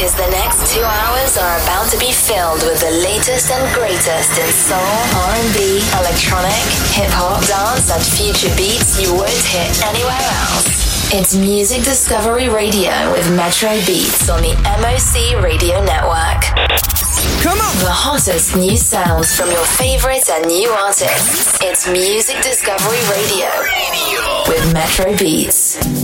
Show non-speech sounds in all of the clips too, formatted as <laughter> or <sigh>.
because the next two hours are about to be filled with the latest and greatest in soul, R&B, electronic, hip hop, dance, and future beats you won't hear anywhere else. It's Music Discovery Radio with Metro Beatz on the MOC Radio Network. Come on! The hottest new sounds from your favorites and new artists. It's Music Discovery Radio, Radio. with Metro Beatz.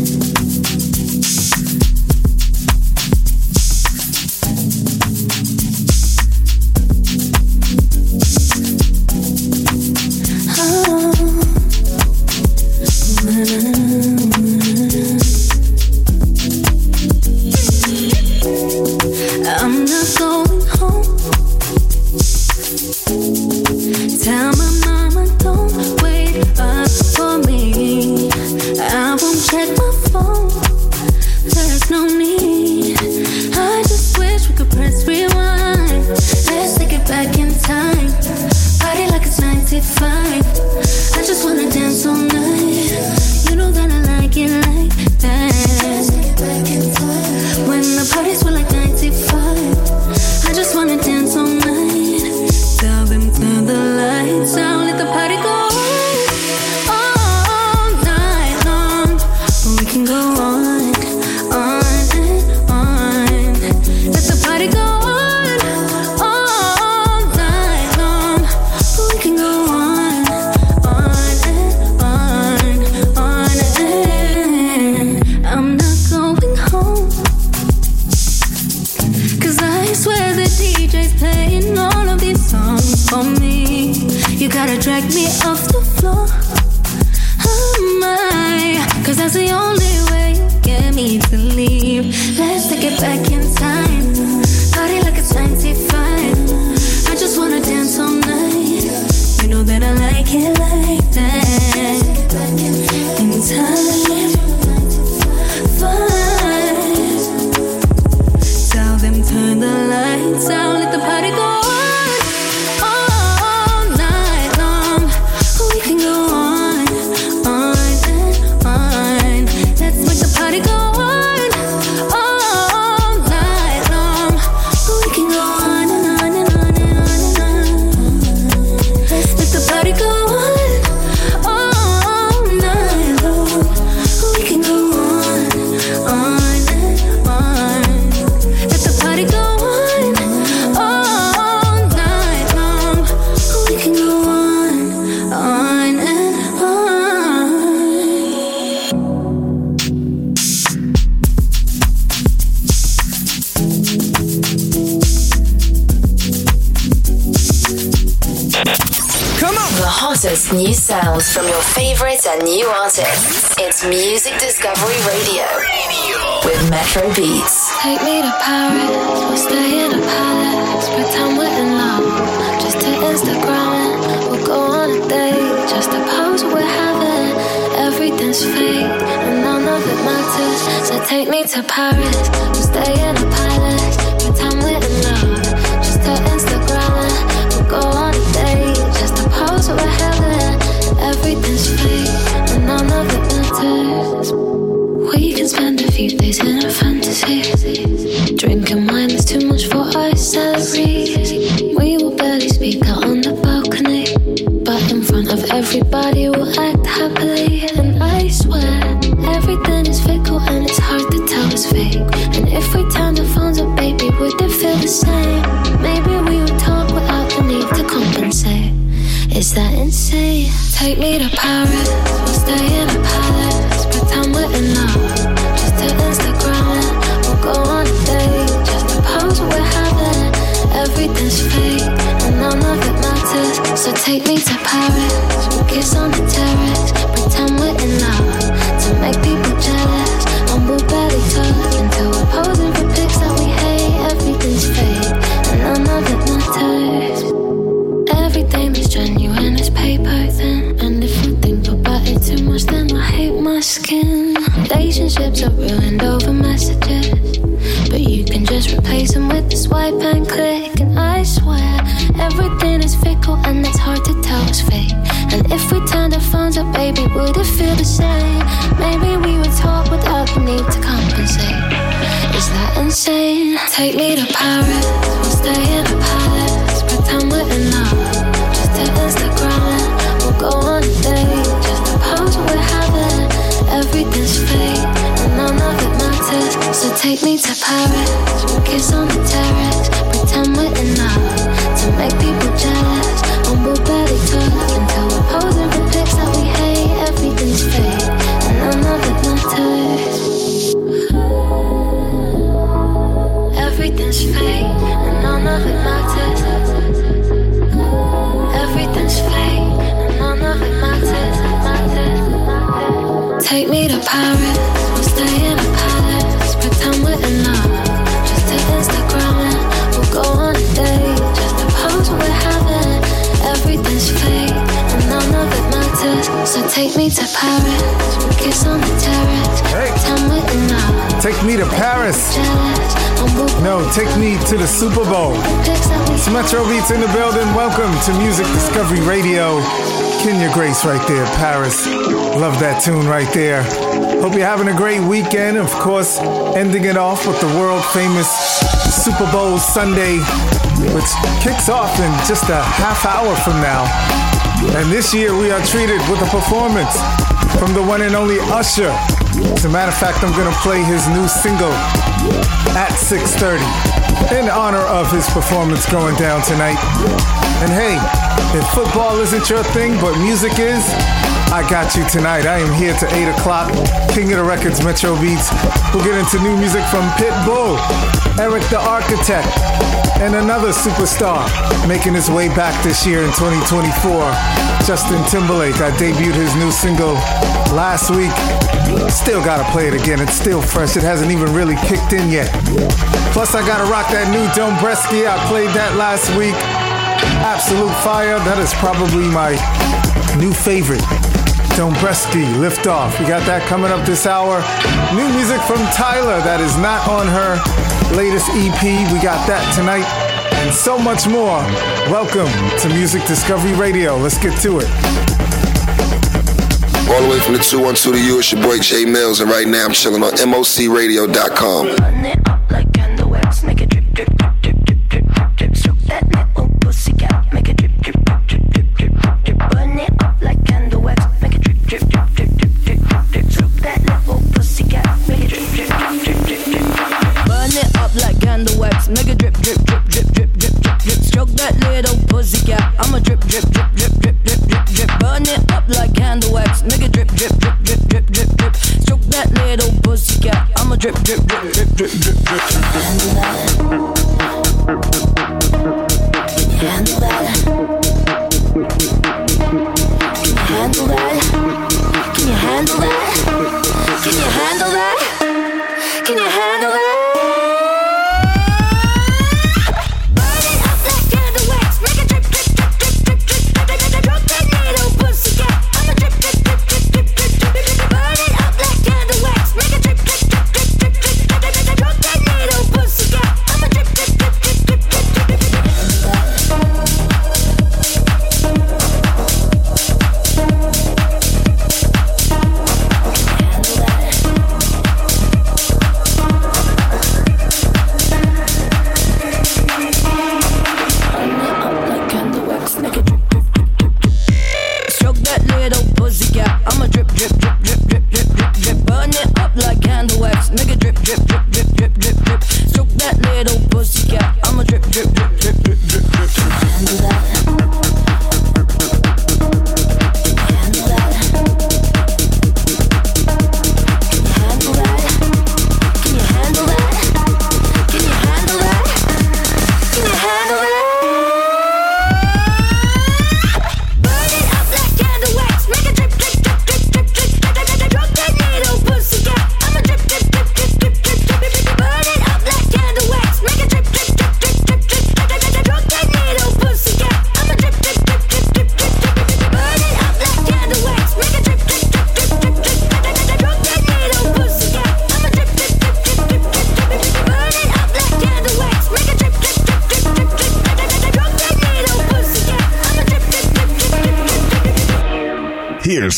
the Super Bowl. It's Metro Beatz in the building. Welcome to Music Discovery Radio. Kenya Grace right there, Paris. Love that tune right there. Hope you're having a great weekend. Of course, ending it off with the world famous Super Bowl Sunday, which kicks off in just a half hour from now. And this year we are treated with a performance from the one and only Usher. As a matter of fact, I'm gonna play his new single at 6:30 in honor of his performance going down tonight. And hey, if football isn't your thing, but music is, I got you tonight. I am here to 8 o'clock. King of the Records, Metro Beatz. We'll get into new music from Pitbull, Erick the Architect, and another superstar making his way back this year in 2024, Justin Timberlake. I debuted his new single last week. Still gotta play it again. It's still fresh. It hasn't even really kicked in yet. Plus, I gotta rock that new Dombresky. I played that last week. Absolute fire. That is probably my new favorite. Dombresky, Lift Off. We got that coming up this hour. New music from Tyla that is not on her latest EP. We got that tonight and so much more. Welcome to Music Discovery Radio. Let's get to it. All the way from the 212 to you, it's your boy Jay Mills, and right now I'm chilling on MOCRadio.com.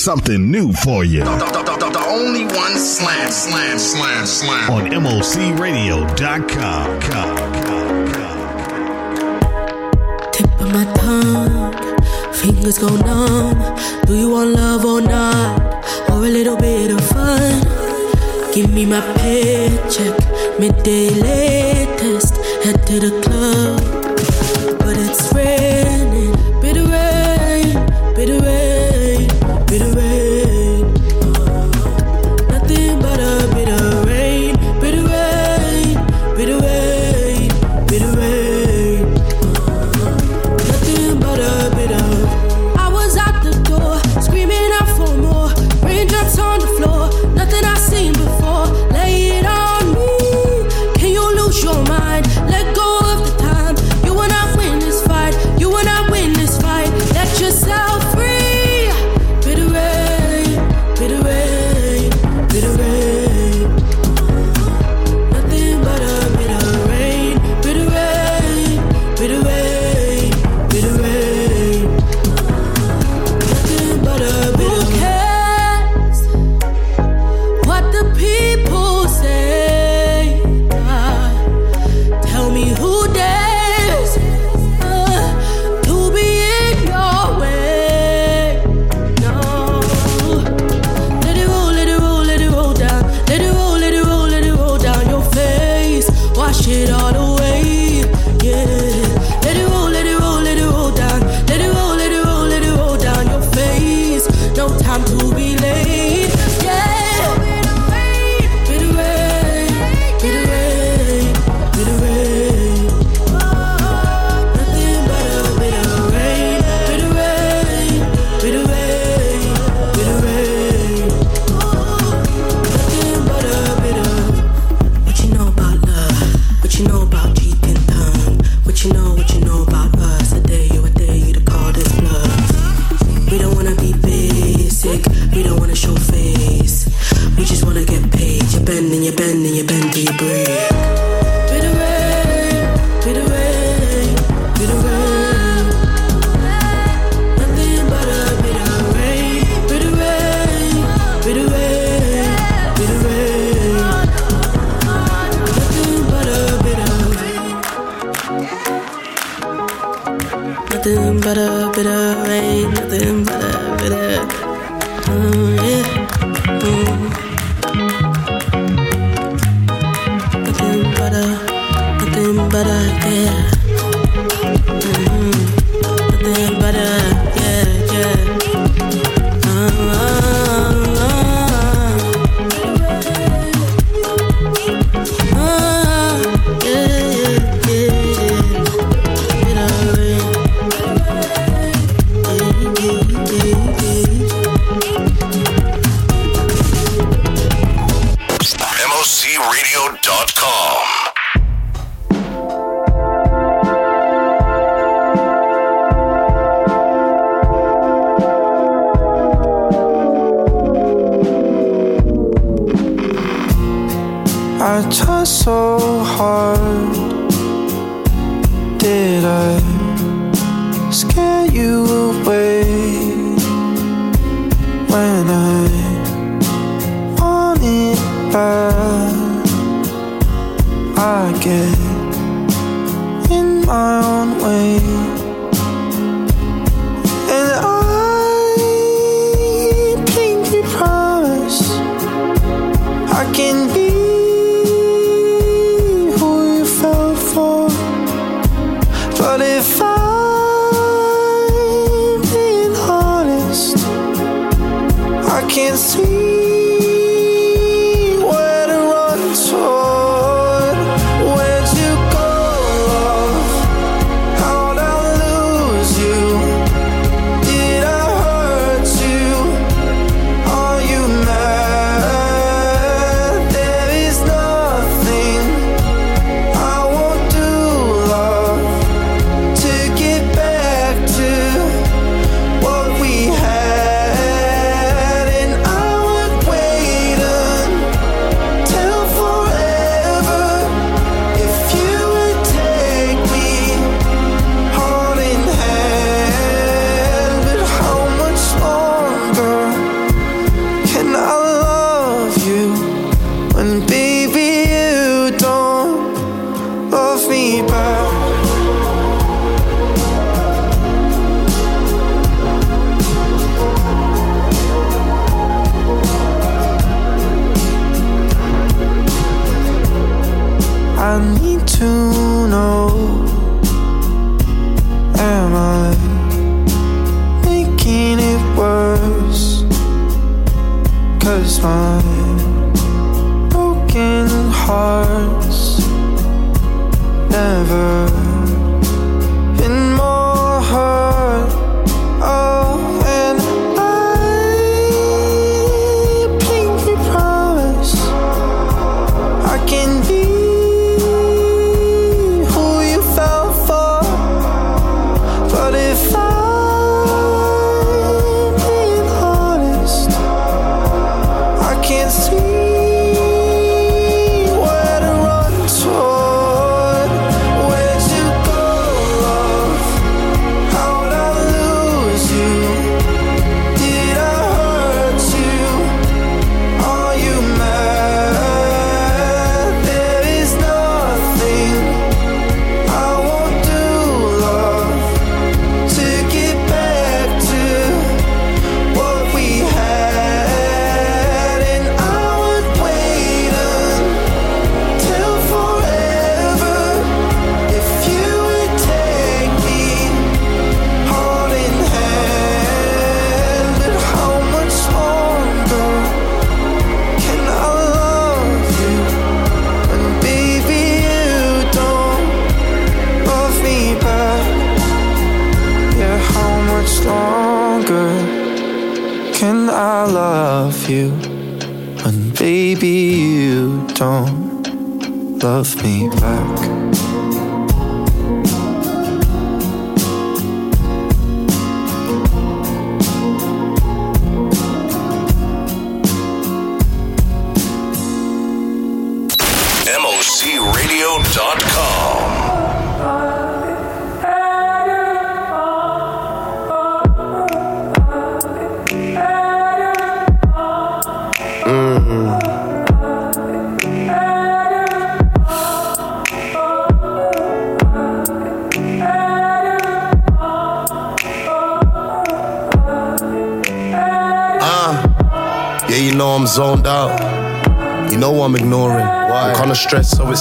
something new for you. The, the, the, the only one slam, slam, slam, slam. On MOCRadio.com. Tip of my tongue, fingers go numb. Do you want love or not? Or a little bit of fun? Give me my paycheck, midday latest. Head to the club on the floor.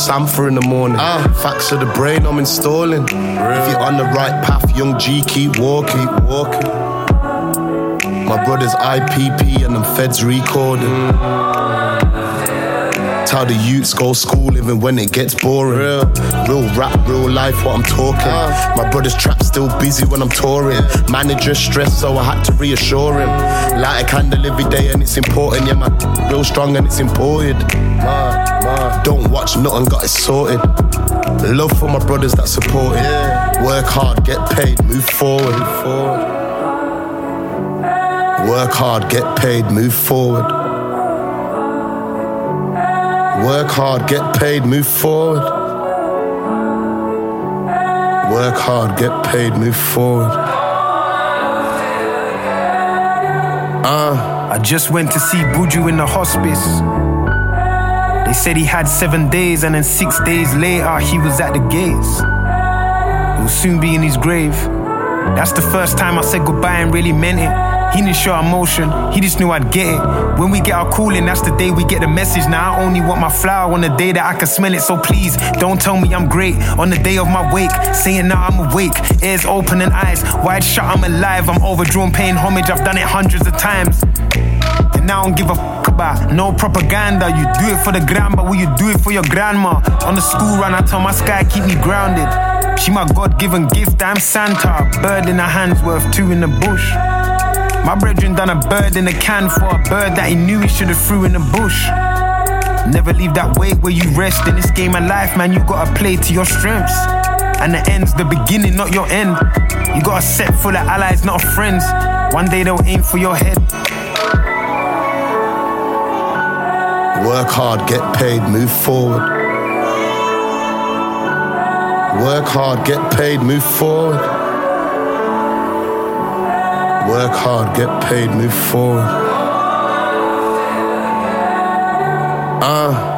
It's in the morning. Ah. Facts of the brain I'm installing. If you're on the right path, young G, keep walking, keep walking. My brother's IPP and them feds recording. How the youths go school even when it gets boring. Real, rap, real life, what I'm talking. Uh. My brother's trap still busy when I'm touring. Manager stressed, so I had to reassure him. Light a candle every day and it's important. Yeah, my real strong and it's imported. Don't watch nothing, got it sorted. Love for my brothers that support it. Work hard, get paid, move forward. Move forward. Work hard, get paid, move forward. Work hard, get paid, move forward. Work hard, get paid, move forward. Uh, I just went to see Buju in the hospice. They said he had seven days, and then six days later, he was at the gates. He'll soon be in his grave. That's the first time I said goodbye and really meant it. He didn't show emotion, he just knew I'd get it. When we get our calling, that's the day we get the message. Now I only want my flower on the day that I can smell it. So please, don't tell me I'm great on the day of my wake. Saying now I'm awake, ears open and eyes wide shut. I'm alive, I'm overdrawn, paying homage. I've done it hundreds of times. And now I don't give a fuck about no propaganda. You do it for the but will you do it for your grandma? On the school run, I tell my sky keep me grounded. She my God-given gift, I'm Santa. Bird in her hands worth two in the bush. My brethren done a bird in a can for a bird that he knew he should have threw in the bush. Never leave that weight where you rest in this game of life, man. You gotta play to your strengths. And the end's the beginning, not your end. You got a set full of allies, not of friends. One day they'll aim for your head. Work hard, get paid, move forward. Work hard, get paid, move forward. Work hard, get paid, move forward. Uh,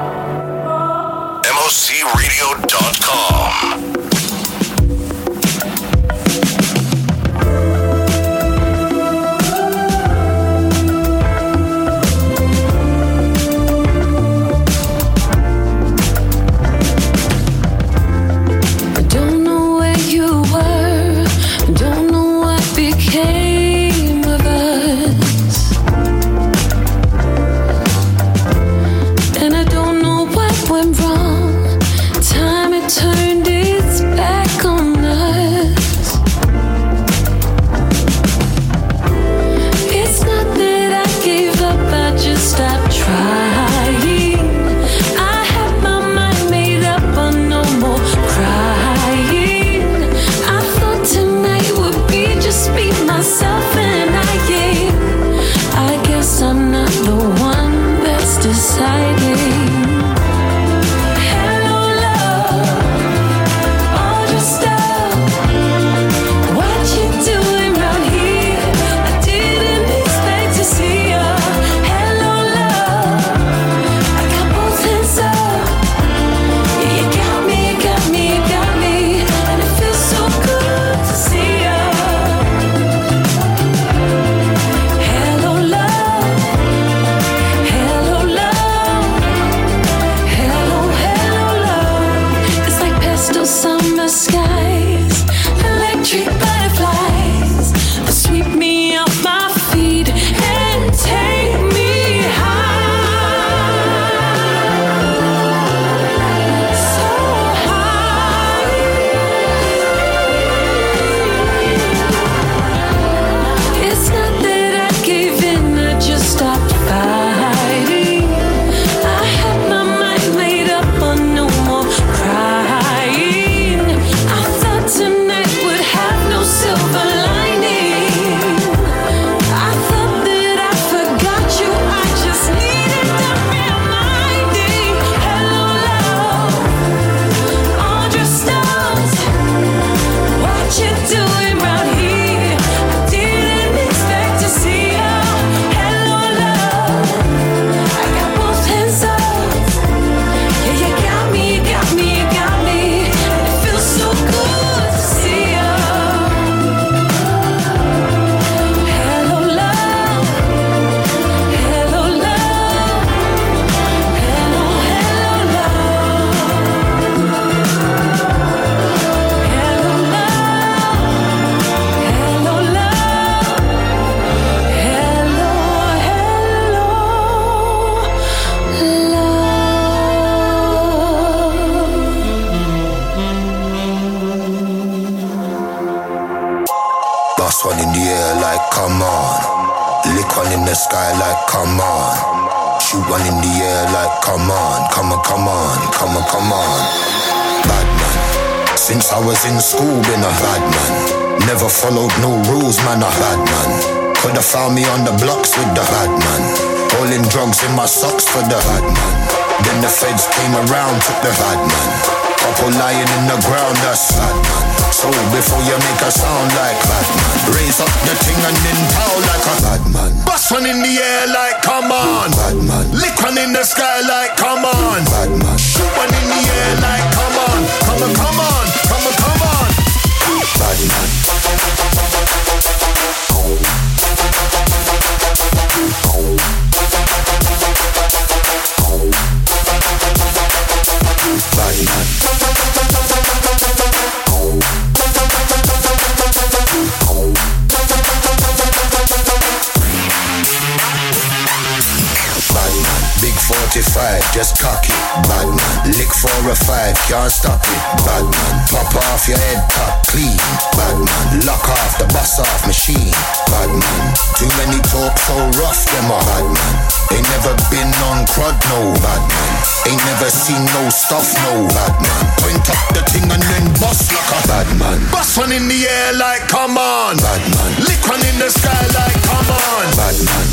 man. Bad man. Liquor in the sky like come on. Bad man.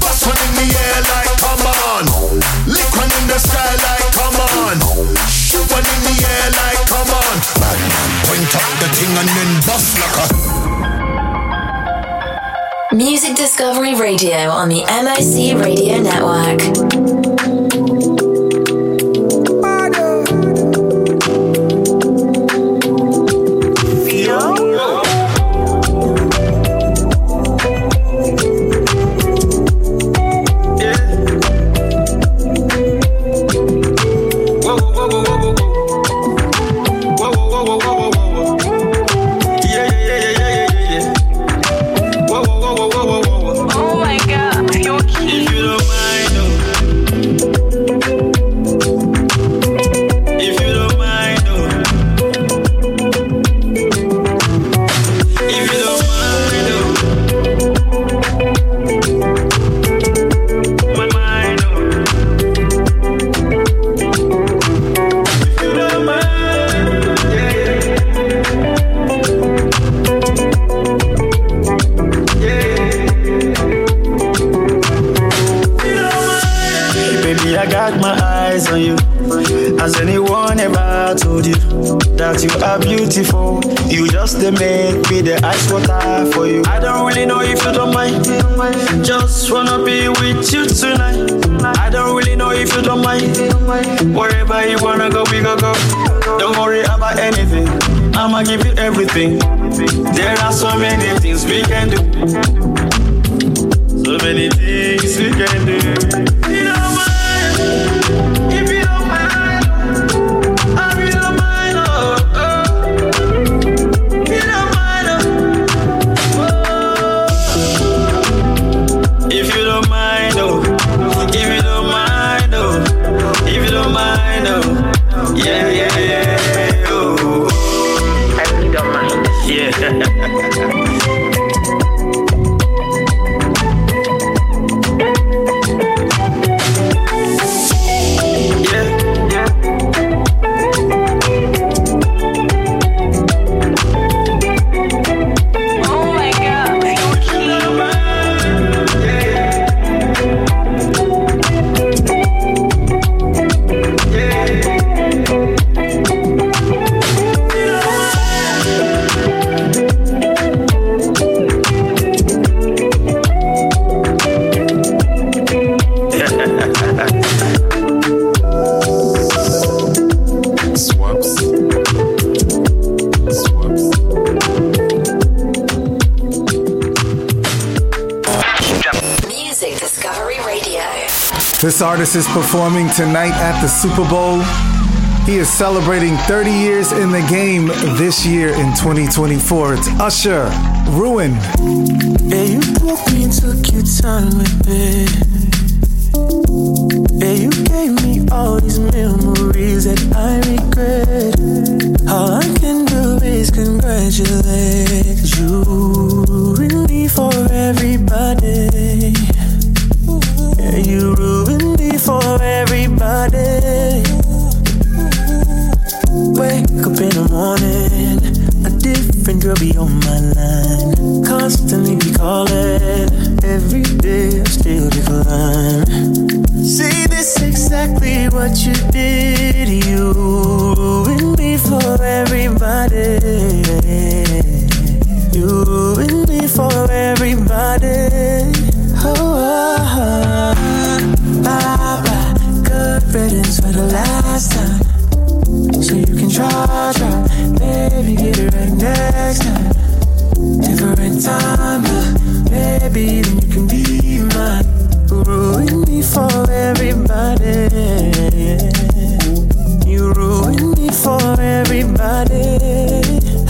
Bust one in the air like come on. In the sky like come on. Shoot one in the air like come on. Point up the thing and then bust like a. Music Discovery Radio on the MOC Radio Network. Artist is performing tonight at the Super Bowl. He is celebrating 30 years in the game this year in 2024. It's Usher, Ruin. You me and took your time with. Yeah, you gave me all these memories that I regret. All I can do is congratulate you ruined me for everybody. Morning, a different girl be on my line. Constantly be calling, every day I still decline. See, this exactly what you did. You ruined me for everybody. You ruined me for everybody. Oh, ah, bye bye. Good riddance for the last time. So you can try, time, but baby, then you can be mine. Ruin me for everybody. You ruin me for everybody.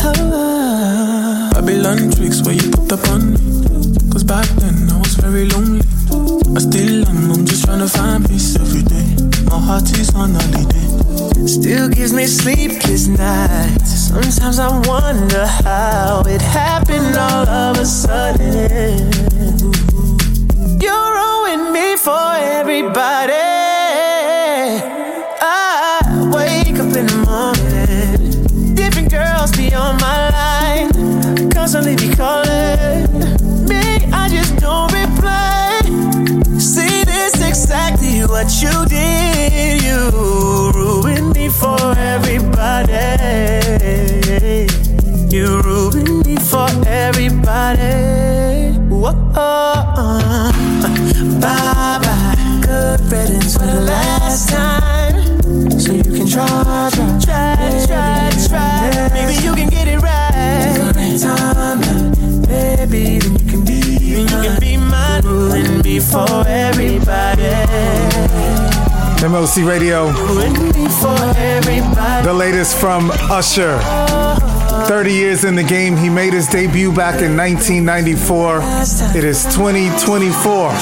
Ah. Babylon tricks where you put up on me. Cause back then I was very lonely. I still am, I'm just trying to find peace every day. My heart is on holiday. Still gives me sleepless nights. Sometimes I wonder how it happened all of a sudden. You ruined me for everybody. I wake up in the morning, different girls be on my line, constantly be calling me. I just don't reply. See, this exactly what you did. Bye bye. Good riddance for the last time. So you can try, try, try, try, try. Maybe you can get it right. Baby. Then you can be, you can be mine. For everybody. MOC Radio, me for everybody. the latest from Usher. 30 years in the game, he made his debut back in 1994. It is 2024.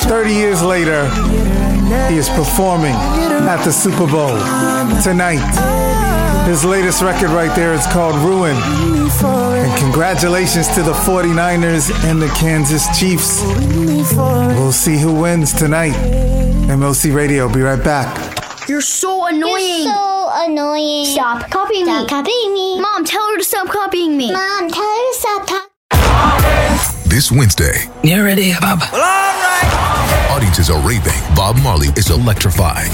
30 years later, he is performing at the Super Bowl tonight. His latest record right there is called Ruin. And congratulations to the 49ers and the Kansas Chiefs. We'll see who wins tonight. MOC Radio, be right back. You're so annoying. You're so annoying. Stop copying Stop me. copying me. Mom, tell her to stop copying me. Mom, tell her to stop talking. This Wednesday, You ready, Bob? Well, alright. Audiences are raving. Bob Marley is electrifying.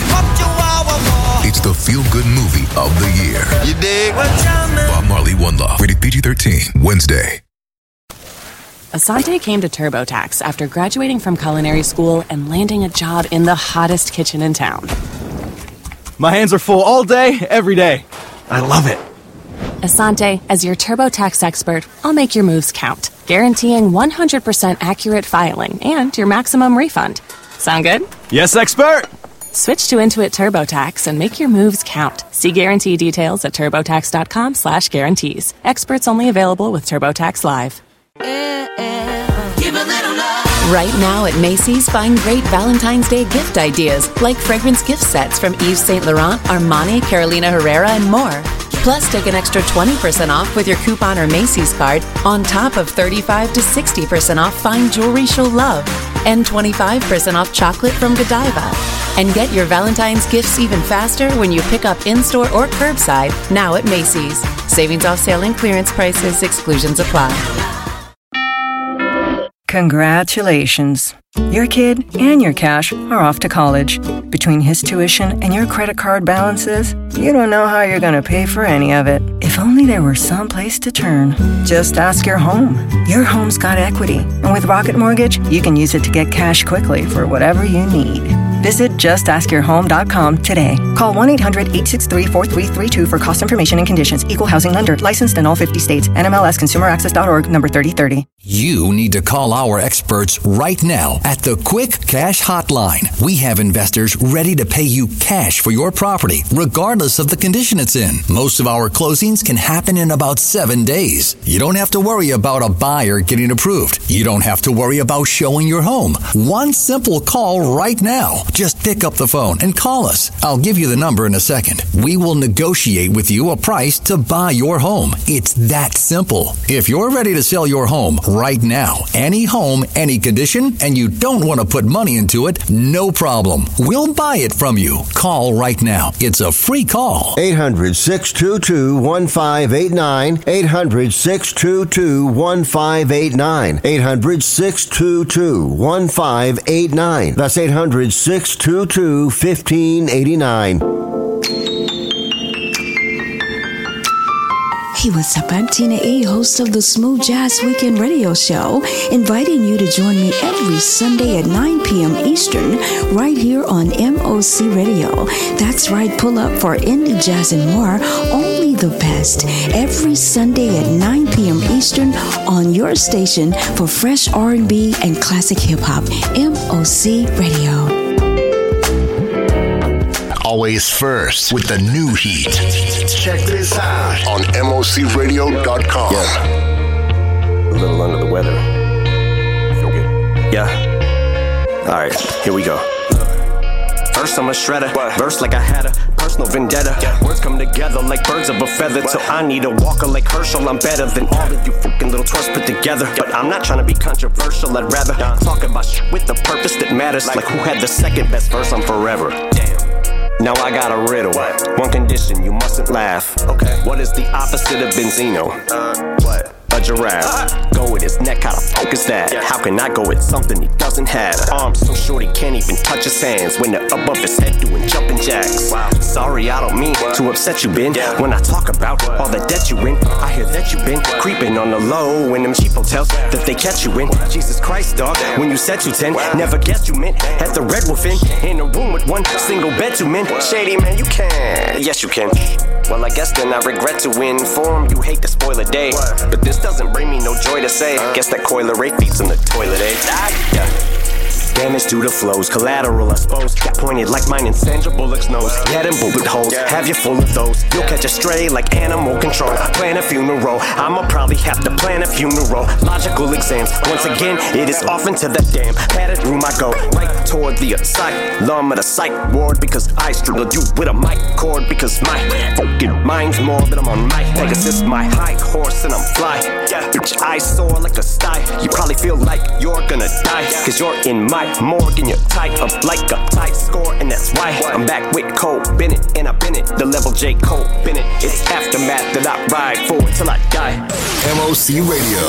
It's the feel good movie of the year. You dig? Bob Marley One Love. Rated PG 13. Wednesday. Asante came to TurboTax after graduating from culinary school and landing a job in the hottest kitchen in town. My hands are full all day, every day. I love it. Asante, as your TurboTax expert, I'll make your moves count, guaranteeing 100% accurate filing and your maximum refund. Sound good? Yes, expert! Switch to Intuit TurboTax and make your moves count. See guarantee details at turbotax.com slash guarantees. Experts only available with TurboTax Live. Eh, eh. Right now at Macy's, find great Valentine's Day gift ideas like fragrance gift sets from Yves Saint Laurent, Armani, Carolina Herrera, and more. Plus, take an extra 20% off with your coupon or Macy's card on top of 35 to 60% off fine jewelry she'll love and 25% off chocolate from Godiva. And get your Valentine's gifts even faster when you pick up in store or curbside now at Macy's. Savings off sale and clearance prices, exclusions apply. Congratulations. Your kid and your cash are off to college. Between his tuition and your credit card balances, you don't know how you're going to pay for any of it. If only there were some place to turn. Just ask your home. Your home's got equity, and with Rocket Mortgage, you can use it to get cash quickly for whatever you need. Visit justaskyourhome.com today. Call 1 800 863 4332 for cost information and conditions. Equal housing lender. Licensed in all 50 states. NMLS ConsumerAccess.org number 3030. You need to call our experts right now at the Quick Cash Hotline. We have investors ready to pay you cash for your property, regardless of the condition it's in. Most of our closings can happen in about seven days. You don't have to worry about a buyer getting approved. You don't have to worry about showing your home. One simple call right now. Just pick up the phone and call us. I'll give you the number in a second. We will negotiate with you a price to buy your home. It's that simple. If you're ready to sell your home right now, any home, any condition, and you don't want to put money into it, no problem. We'll buy it from you. Call right now. It's a free call. 800 622 1589. 800 622 1589. 800 622 1589. That's 800 622 1589. Hey, what's up? I'm Tina E, host of the Smooth Jazz Weekend Radio Show, inviting you to join me every Sunday at 9 p.m. Eastern, right here on MOC Radio. That's right, pull up for indie jazz and more, only the best, every Sunday at 9 p.m. Eastern on your station for fresh R&B and classic hip hop. MOC Radio. Always first with the new heat. Check this out on MOCRadio.com. A little under the weather. Yeah. Alright, here we go. First I'm a shredder, verse like I had a personal vendetta. Words come together like birds of a feather. So I need a walker like Herschel. I'm better than all of you fucking little twerps put together. But I'm not trying to be controversial. I'd rather talk about shit with the purpose that matters. Like who had the second best verse on Forever. Damn. Now I got a riddle. One condition, you mustn't laugh. Okay. What is the opposite of Benzino? Uh, what? Go with his neck, how the fuck is that? How can I go with something he doesn't have? Arms so short he can't even touch his hands when they're above his head doing jumping jacks. Sorry, I don't mean to upset you, Ben. When I talk about all the debt you in, I hear that you been creeping on the low in them cheap hotels that they catch you in. Jesus Christ, dog, when you said you ten, never guessed you meant at the Red Wolf Inn in a room with one single bed two men. Shady man, you can. Yes, you can. Well, I guess then I regret to inform you hate to spoil a day, but this doesn't bring me no joy to say. Guess that Coi Leray feeds in the toilet, eh? Damage due to flows, collateral, I suppose. Got pointed like mine in Sandra Bullock's nose. Head and bullet holes, have you full of those. You'll catch a stray like animal control. Plan a funeral, I'ma probably have to plan a funeral. Logical exams, once again, it is off into the damn padded room I go. Right toward the asylum of the psych ward because I strangled you with a mic cord because my fucking mind's more than I'm on my Pegasus, my high horse, and I'm fly. Yeah. Bitch, I soar like a sty. You probably feel like you're gonna die. Yeah. Cause you're in my morgue and you're tied up like a tight score, and that's why what? I'm back with Cole Bennett, and I've been it. The level J. Cole Bennett. It's aftermath that I ride for till I die. MOC Radio.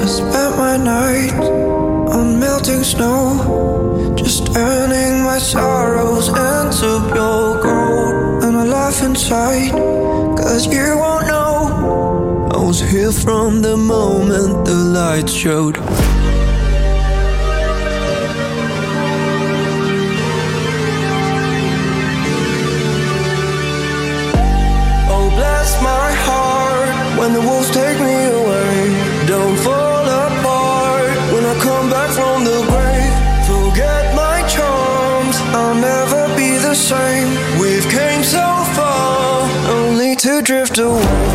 I spent my night on melting snow, just turning my sorrows into pure gold. And I laugh inside Cause you won't know. I was here from the moment the light showed. Oh, bless my heart when the wolves take me away. drift away.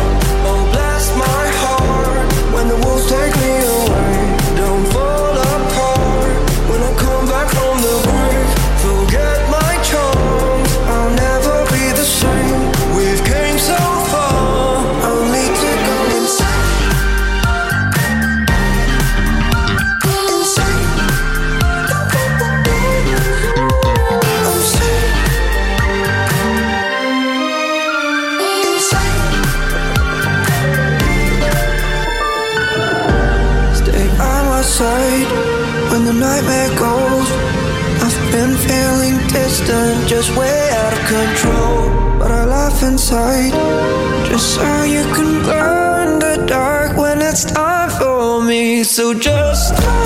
Just so you can burn the dark when it's time for me. So just.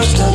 just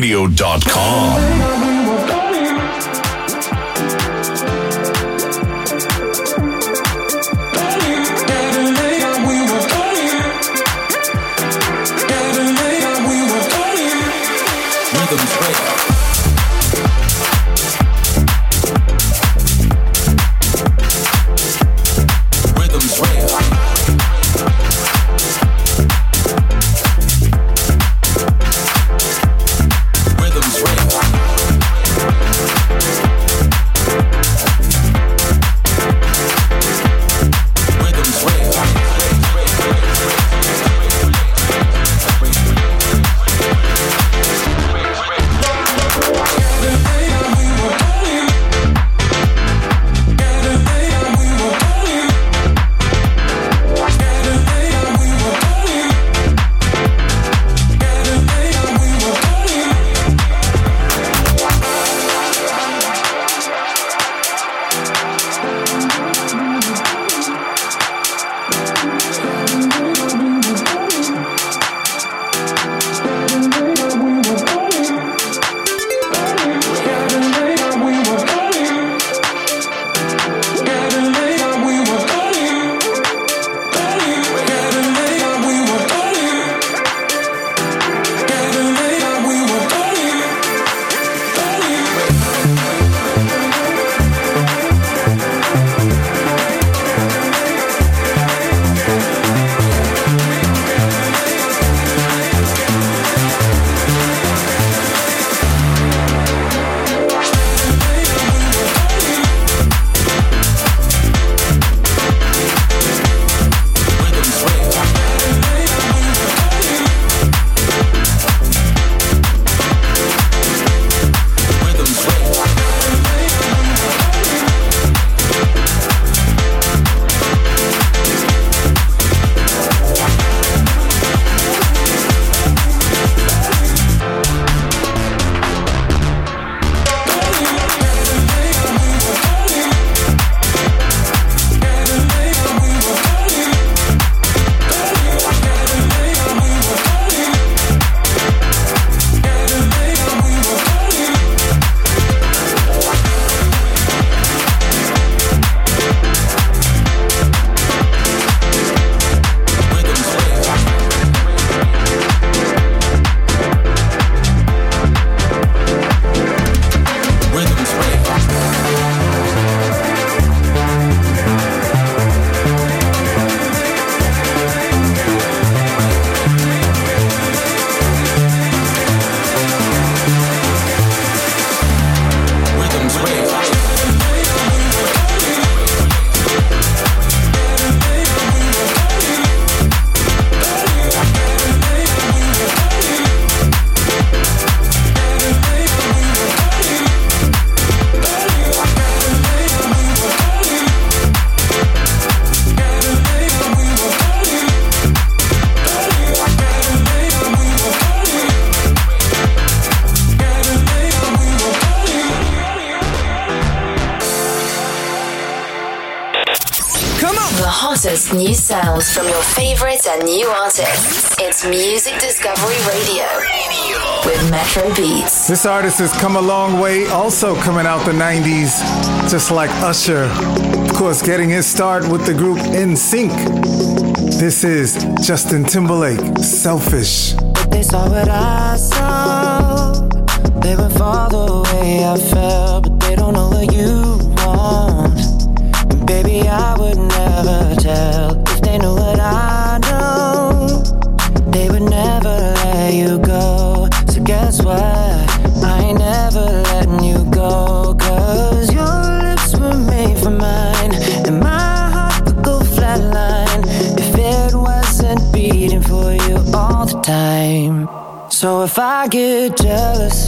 radio.com. This artist has come a long way, also coming out the 90s, just like Usher. Of course, getting his start with the group NSYNC. This is Justin Timberlake, Selfish. They saw what I saw. They would the way I felt, but they don't know that you get jealous.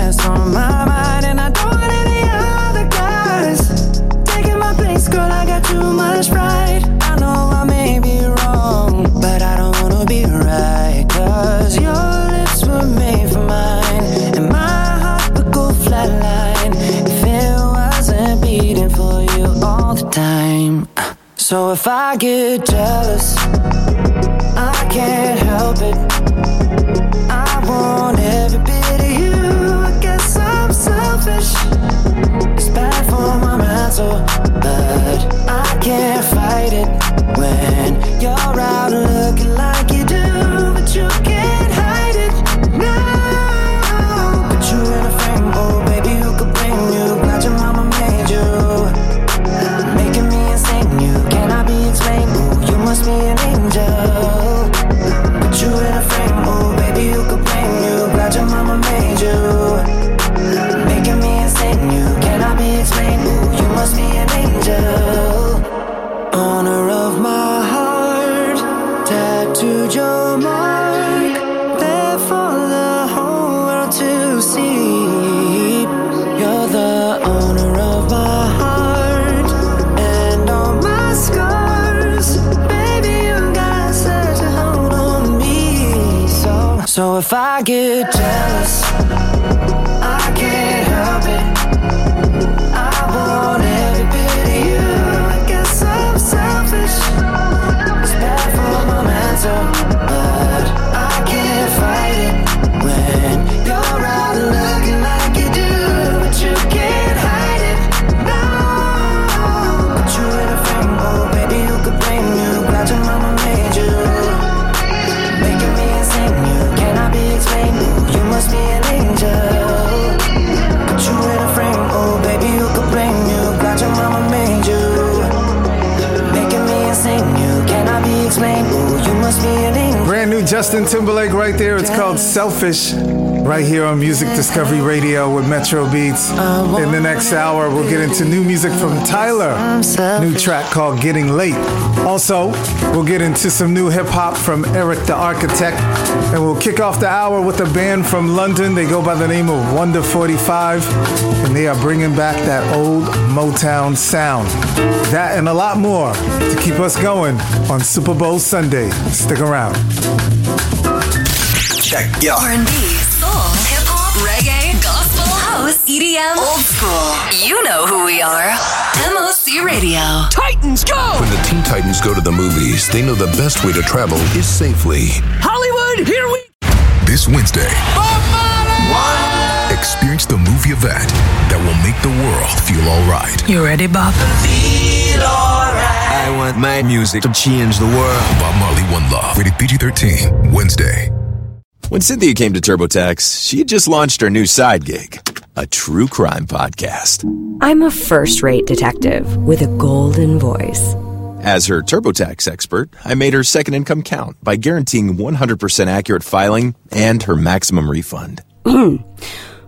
So if I get jealous, I can't help it. I want every bit of you. I guess I'm selfish. It's bad for my mental, but I can't fight it when get Justin Timberlake right there. It's called Selfish. Right here on Music Discovery Radio with Metro Beatz. In the next hour, we'll get into new music from Tyla. New track called Getting Late. Also, we'll get into some new hip hop from Erick the Architect. And we'll kick off the hour with a band from London. They go by the name of Wonder 45. And they are bringing back that old Motown sound. That and a lot more to keep us going on Super Bowl Sunday. Stick around. Check, yo. R&B, EDM, old school. You know who we are. MOC Radio. Titans go! When the Teen Titans go to the movies, they know the best way to travel is safely. Hollywood, here we This Wednesday, Bob experience the movie event that will make the world feel all right. You ready, Bob? Feel alright. I want my music to change the world. Bob Marley, One Love, rated PG 13, Wednesday. When Cynthia came to TurboTax, she had just launched her new side gig, a true crime podcast. I'm a first rate detective with a golden voice. As her TurboTax expert, I made her second income count by guaranteeing 100% accurate filing and her maximum refund. Hmm.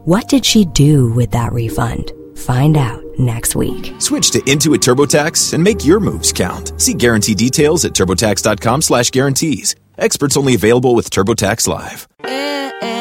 what did she do with that refund? Find out next week. Switch to Intuit TurboTax and make your moves count. See guarantee details at turbotax.com slash guarantees. Experts only available with TurboTax Live. Eh, eh.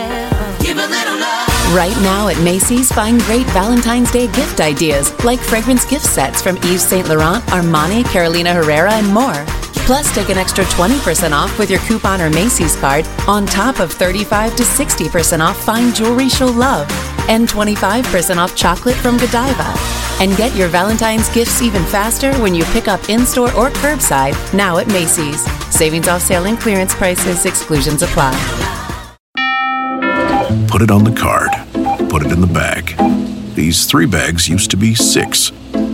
Right now at Macy's, find great Valentine's Day gift ideas like fragrance gift sets from Yves Saint Laurent, Armani, Carolina Herrera, and more. Plus, take an extra 20% off with your coupon or Macy's card on top of 35 to 60% off fine jewelry she'll love and 25% off chocolate from Godiva. And get your Valentine's gifts even faster when you pick up in store or curbside now at Macy's. Savings off sale and clearance prices, exclusions apply. Put it on the card. Put it in the bag. These three bags used to be six.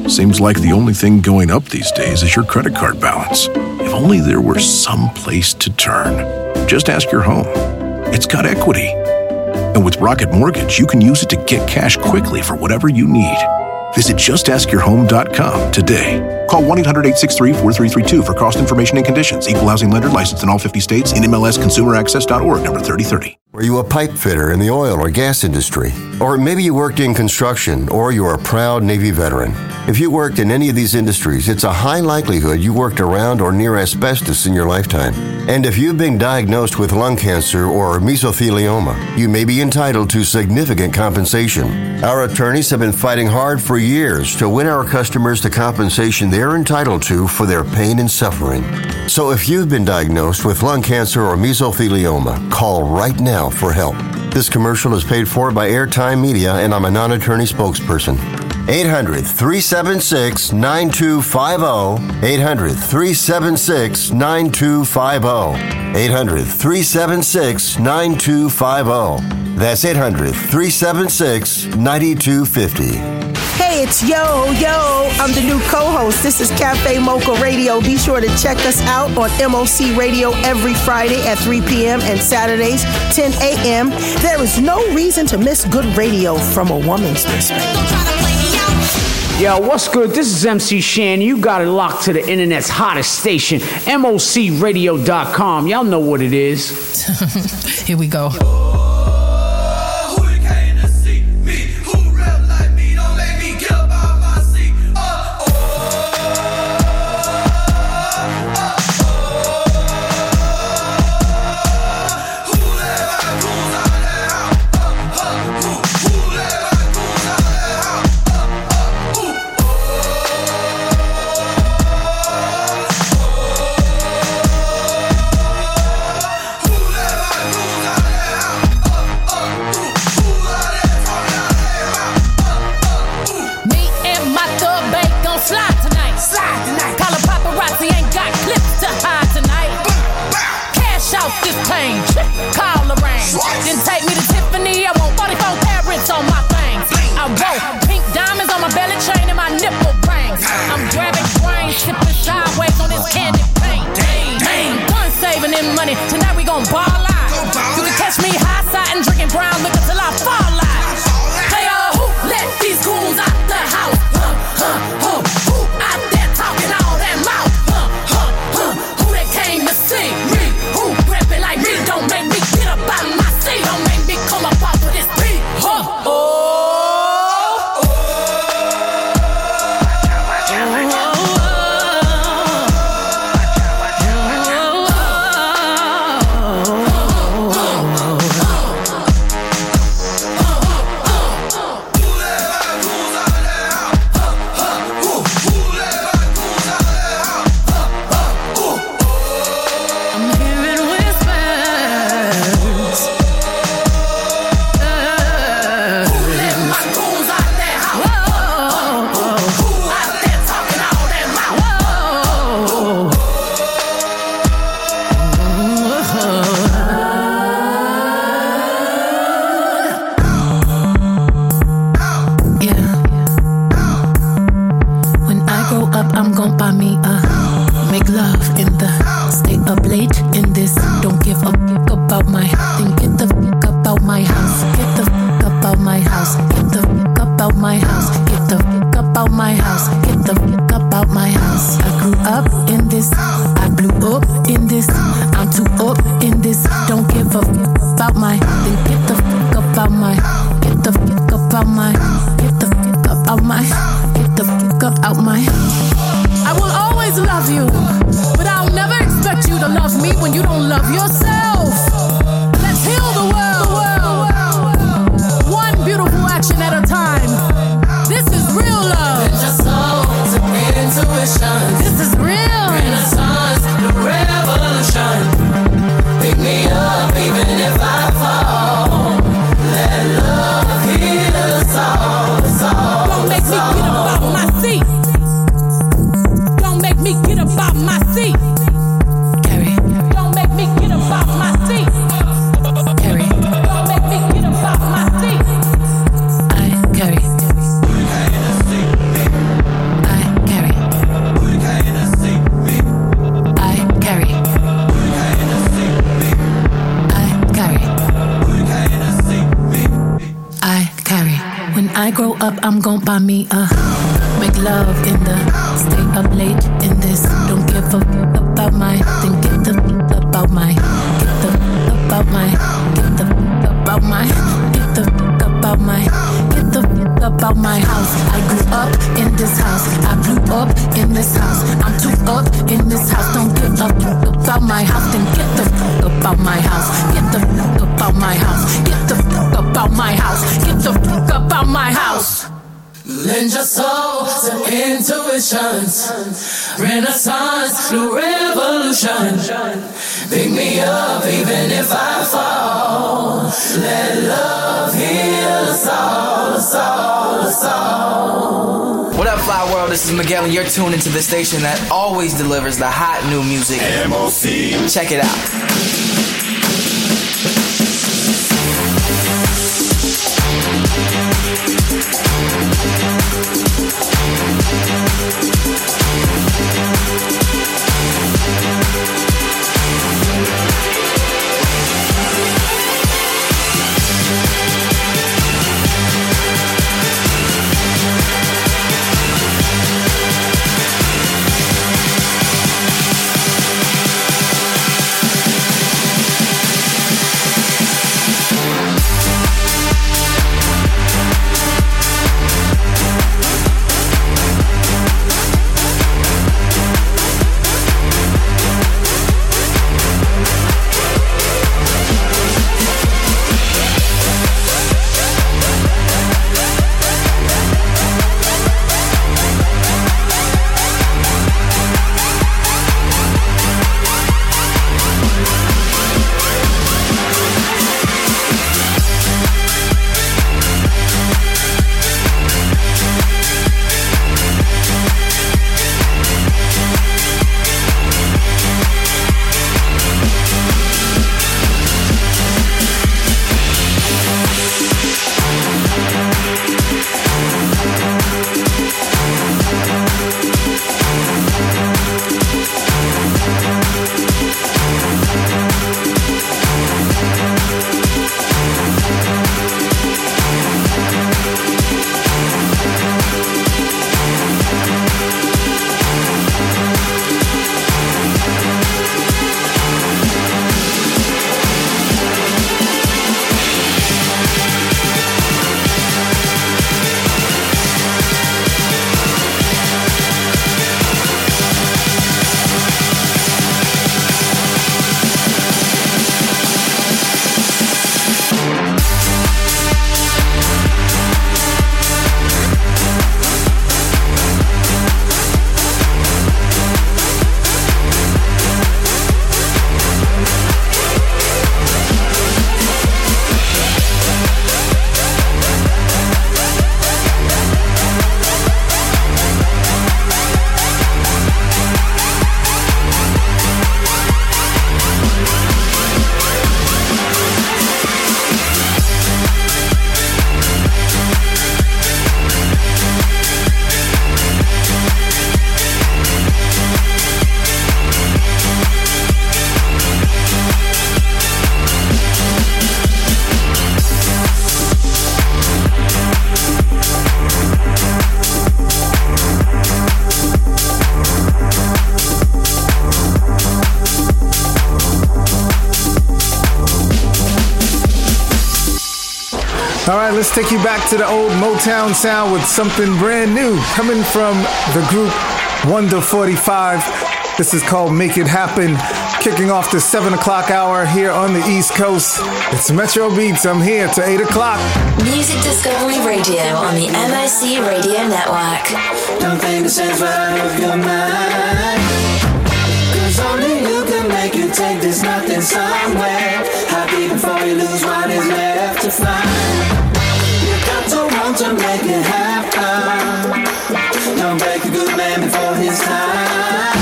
Seems like the only thing going up these days is your credit card balance. If only there were some place to turn. Just ask your home. It's got equity. And with Rocket Mortgage, you can use it to get cash quickly for whatever you need. Visit justaskyourhome.com today. Call 1 800 863 4332 for cost information and conditions. Equal housing lender licensed in all 50 states. NMLS ConsumerAccess.org number 3030. Are you a pipe fitter in the oil or gas industry? Or maybe you worked in construction, or you're a proud Navy veteran. If you worked in any of these industries, it's a high likelihood you worked around or near asbestos in your lifetime. And if you've been diagnosed with lung cancer or mesothelioma, you may be entitled to significant compensation. Our attorneys have been fighting hard for years to win our customers the compensation they're entitled to for their pain and suffering. So if you've been diagnosed with lung cancer or mesothelioma, call right now for help. This commercial is paid for by Airtime Media, and I'm a non attorney spokesperson. 800 376 9250. 800 376 9250. 800 376 9250. That's 800 376 9250. Hey, it's Yo, Yo. I'm the new co host. This is Cafe Mocha Radio. Be sure to check us out on MOC Radio every Friday at 3 p.m. and Saturdays, 10 a.m. There is no reason to miss good radio from a woman's perspective. Yo, what's good? This is MC Shan. You got it locked to the internet's hottest station, MOCRadio.com. Y'all know what it is. <laughs> Here we go. Me a make love in the stay up late in this. Don't give a fuck about my then get the fuck about my get the fuck about my get the fuck about my, get the fuck about my Get the f- about my house. I grew up in this house. I blew up in this house. I'm too up in this house. Don't give up about my house. Then get the fuck about my house. Get the fuck about my house. Get the fuck about my house. Get the fuck about my house. Lend your soul to intuitions, renaissance, new revolution. Pick me up even if I fall. Let love heal us all, us all, us all. What up, Fly World? This is Miguel, and you're tuned into the station that always delivers the hot new music. MOC. Check it out. Let's take you back to the old Motown sound with something brand new coming from the group Wonder 45. This is called Make It Happen, kicking off the 7 o'clock hour here on the East Coast. It's Metro Beatz. I'm here to 8 o'clock. Music Discovery Radio on the MOC Radio Network. Don't think the sense out of your mind. Cause only you can make it take this nothing somewhere. Happy before you lose what is left to find. Want to make it happen. Don't break a good man before his time.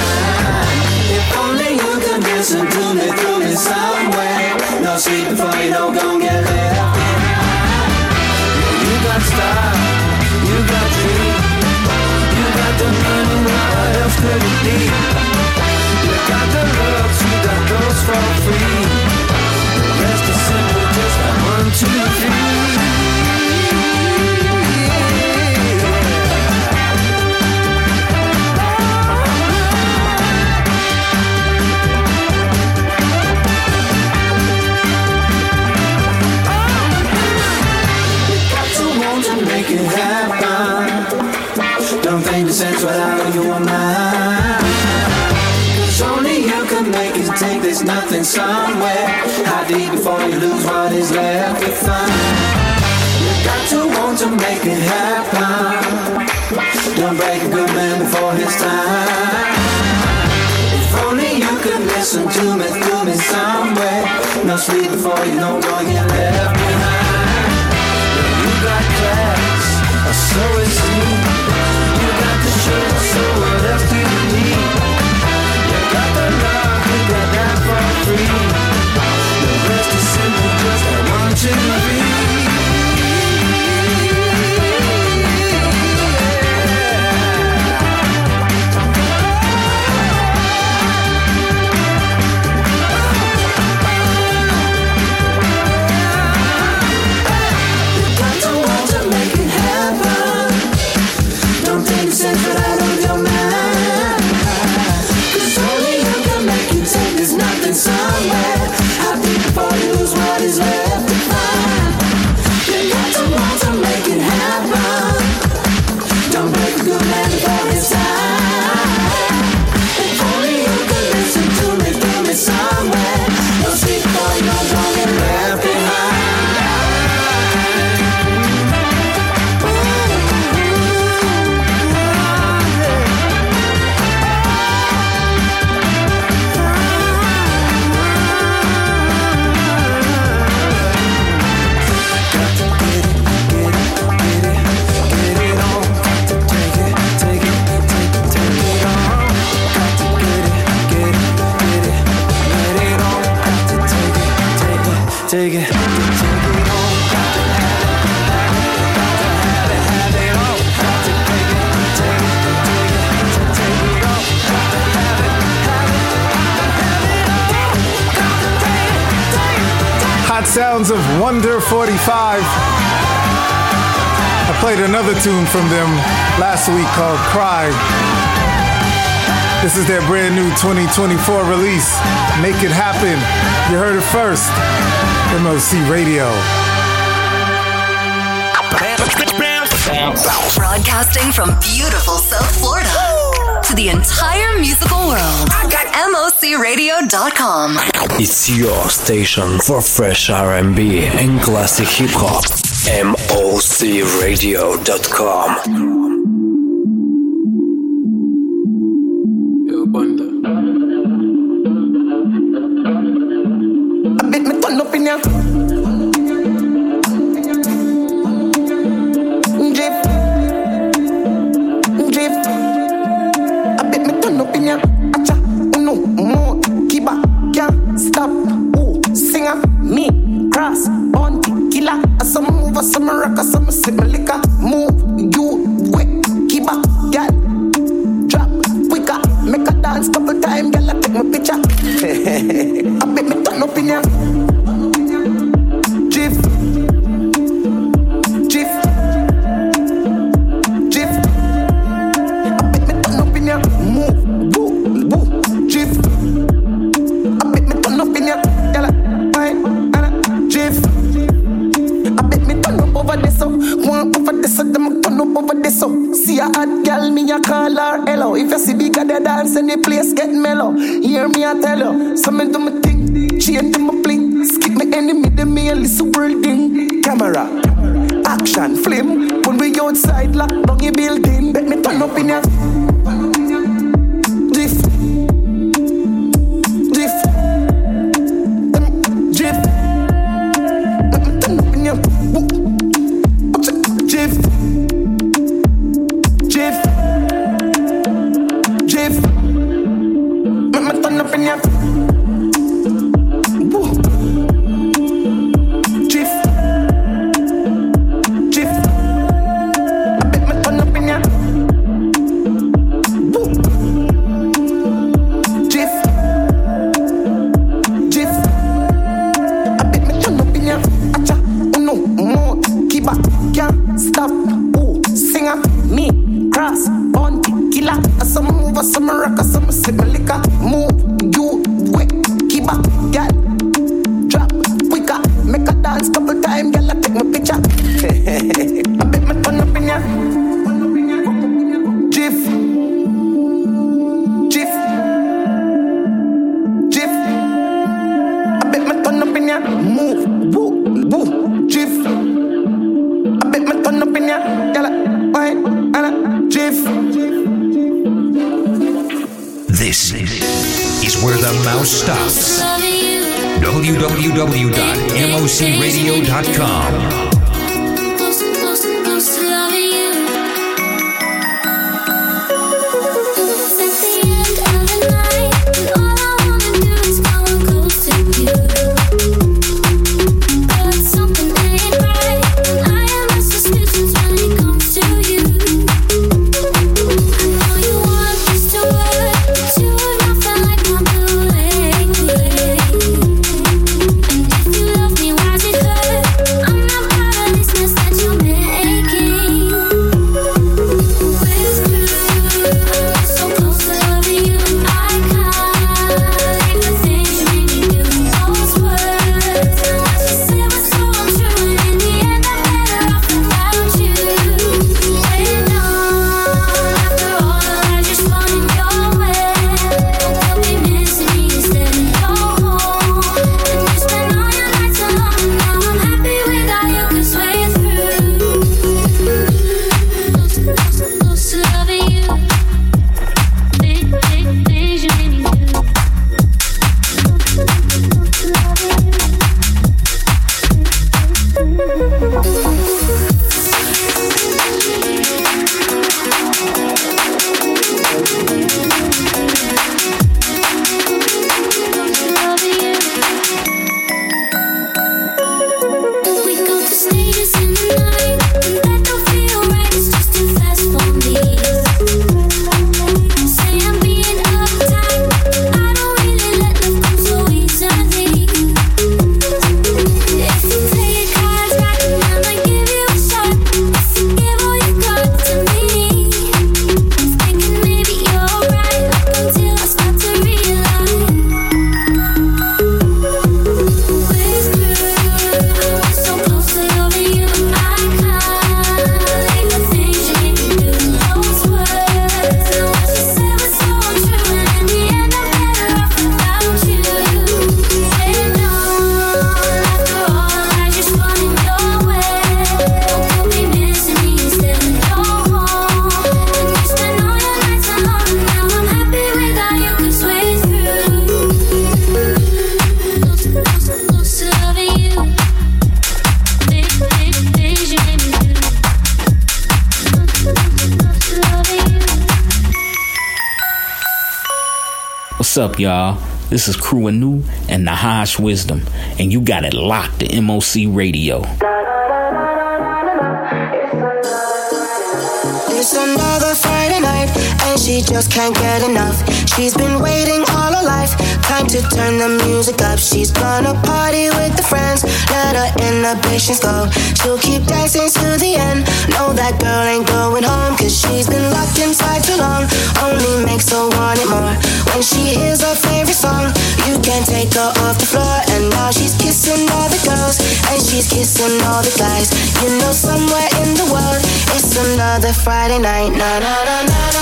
If only you can listen to me through me somewhere. No sleep before you don't gon' get left behind. You got style, you got dream, you got the money, what else could it be? You got the looks, you got those for free. The rest is simple, just like one, two, three. Nothing somewhere. How deep before you lose what is left to find? You got to want to make it happen. Don't break a good man before his time. If only you could listen to me, to me somewhere. No sleep before you know what you left behind. You got class, so it seems. You free. The rest is simple, just that one, two, three. sounds of Wonder 45. I played another tune from them last week called Cry. This is their brand new 2024 release, Make It Happen. You heard it first, MOC Radio. Broadcasting from beautiful South Florida to the entire musical world. MOCRadio.com. It's your station for fresh R&B and classic hip hop. MOCRadio.com. radio.com. y'all? This is Crew Anu and Nahash Wisdom, and you got it locked to MOC Radio. It's another Friday night, and she just can't get enough. She's been waiting all her life, time to turn the music up. She's gonna party with the friends, let her inhibitions go. She'll keep dancing to the end. No, that girl ain't going home, cause she's been locked inside too long. Only makes her want it more. When she hears her favorite song, you can take her off the floor. And now she's kissing all the girls, and she's kissing all the guys. You know, somewhere in the world, it's another Friday night. Na na na na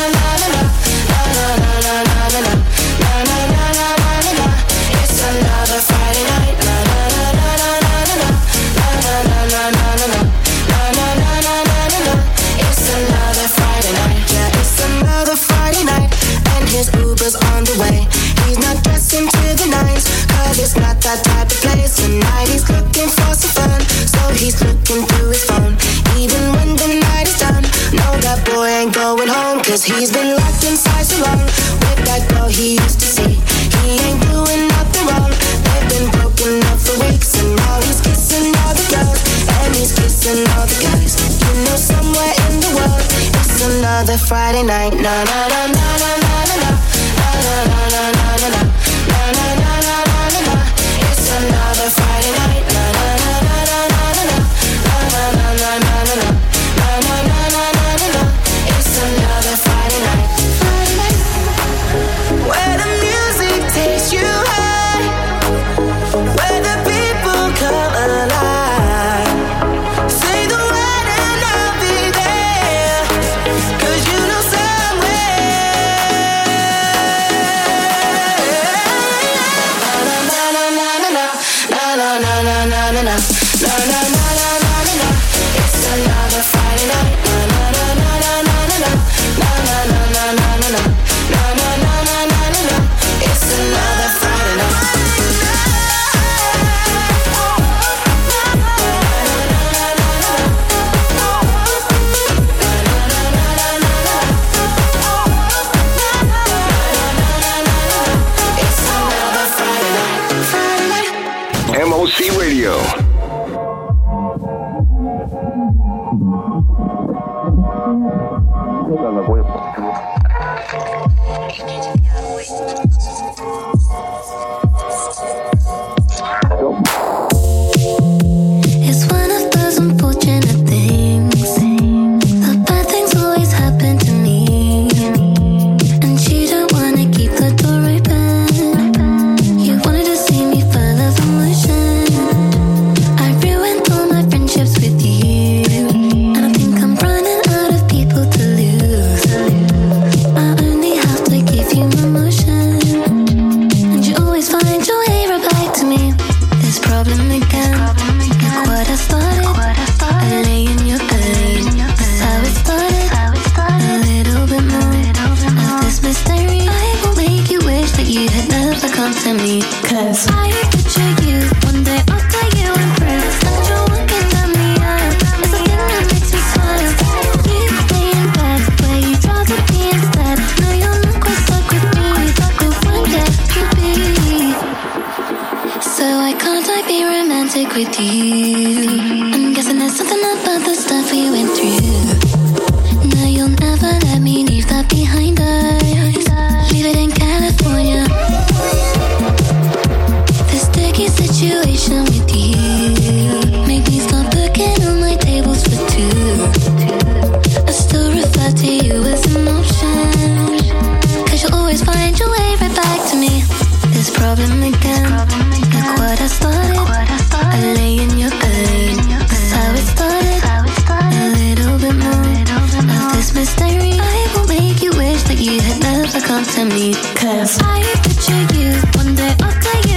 you had never come to me. Cause I picture you one day I'll tell you.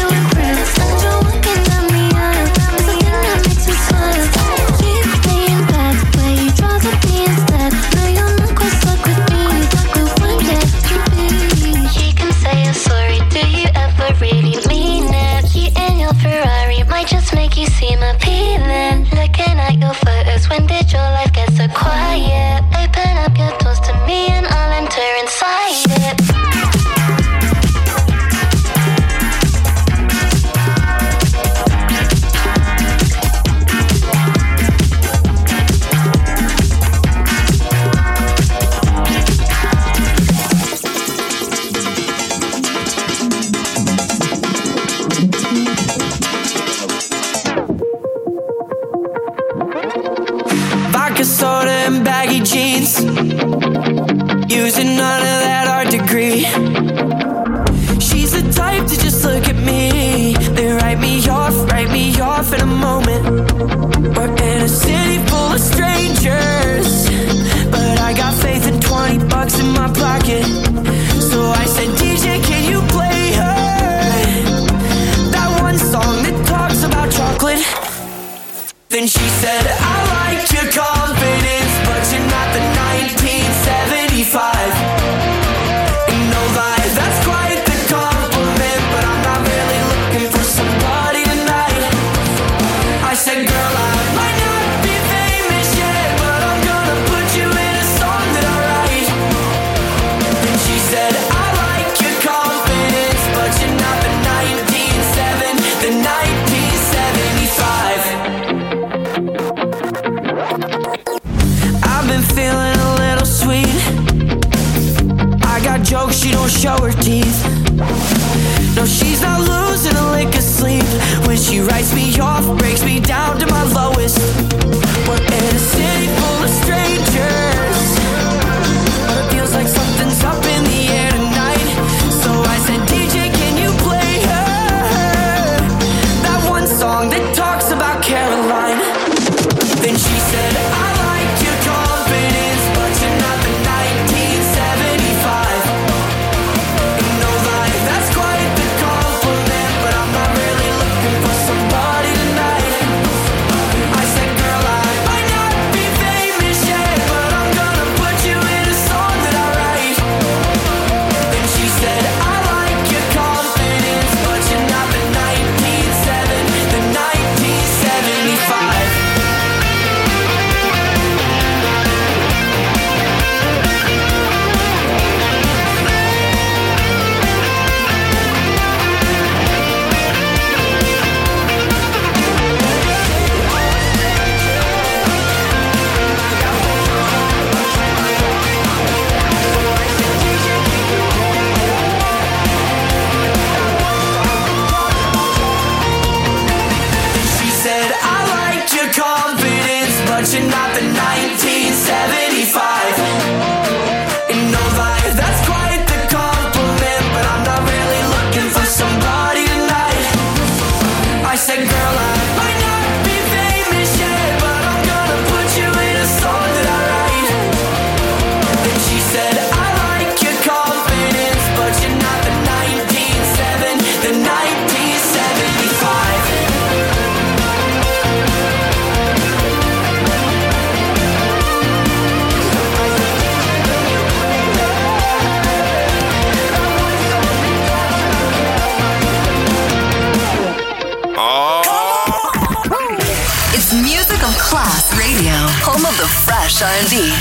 R&B,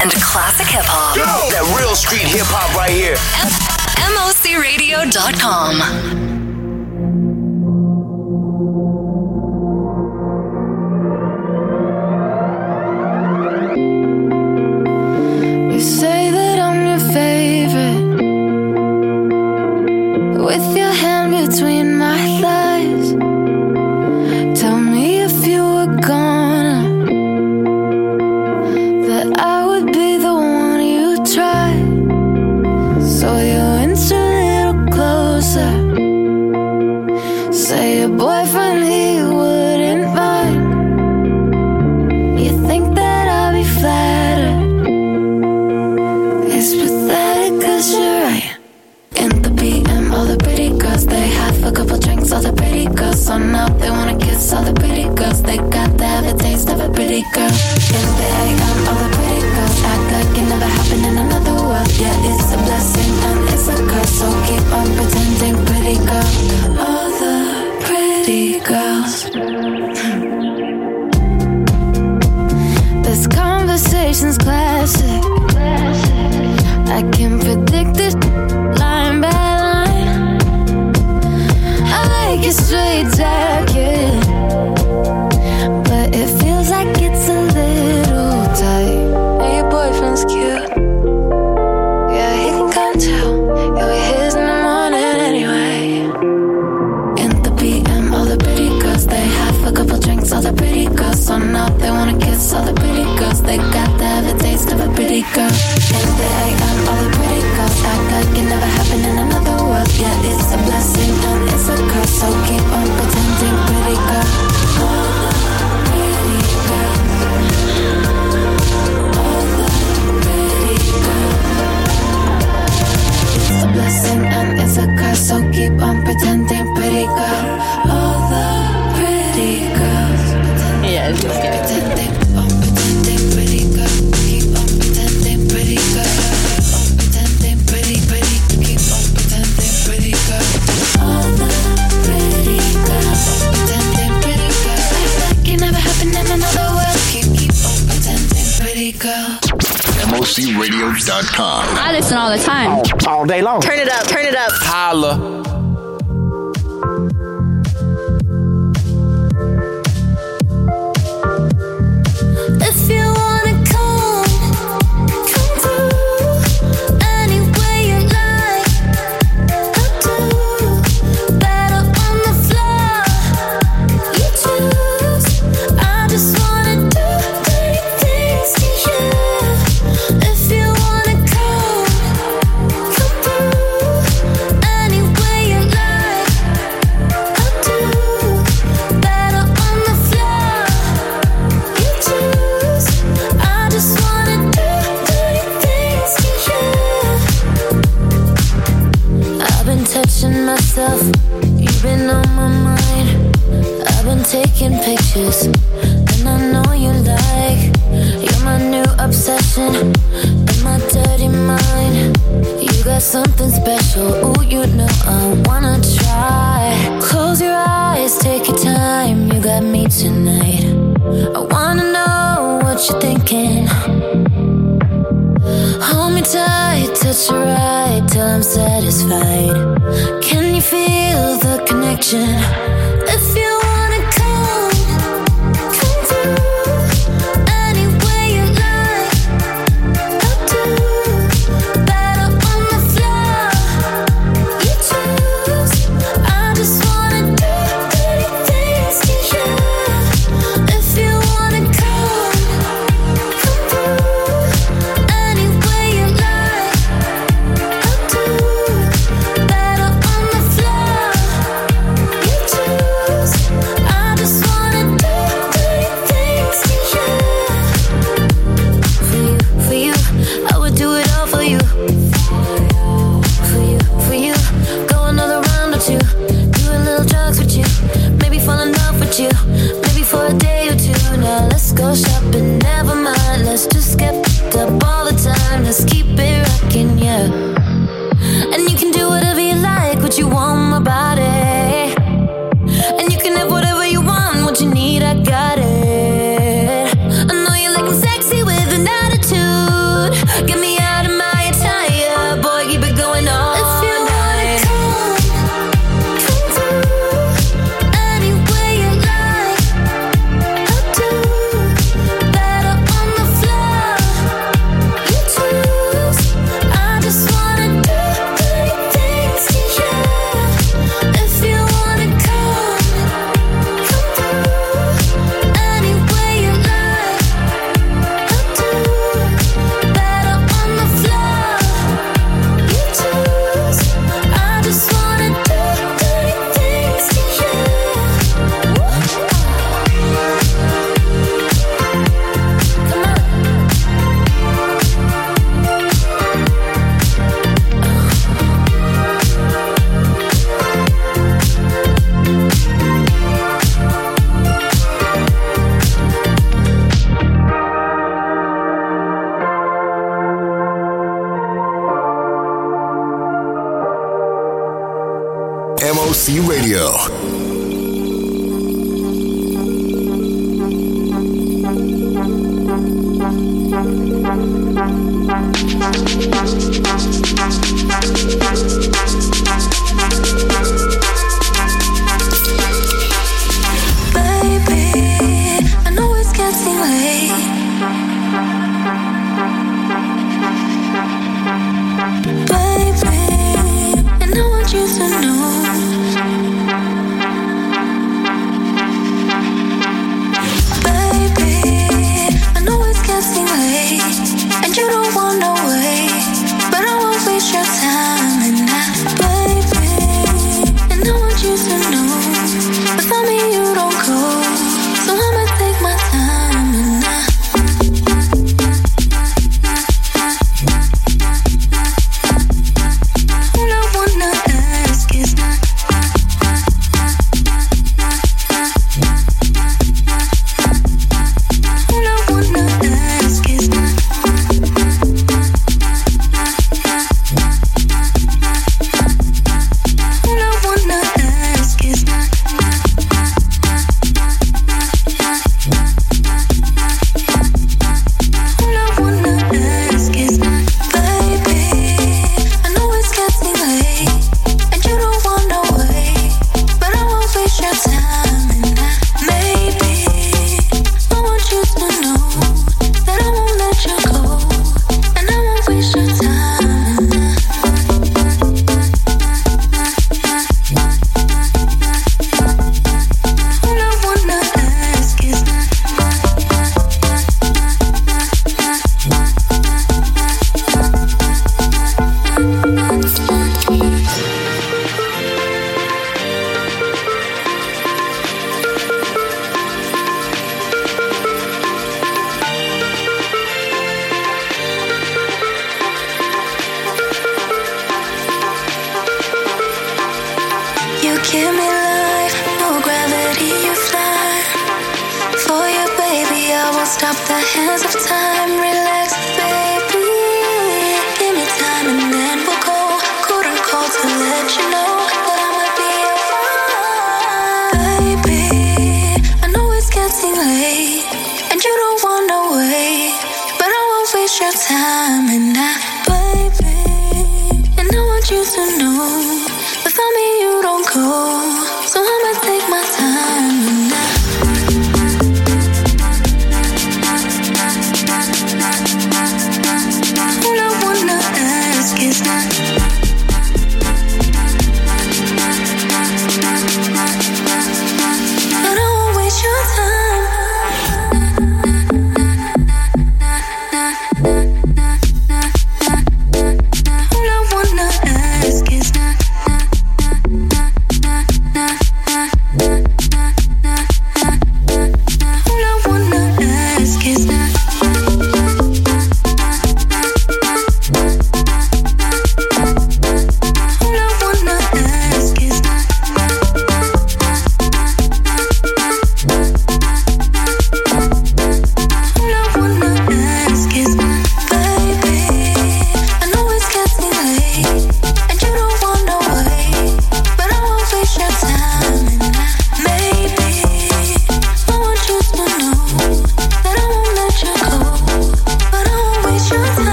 and classic hip hop. That real street hip hop right here. MOCRadio.com.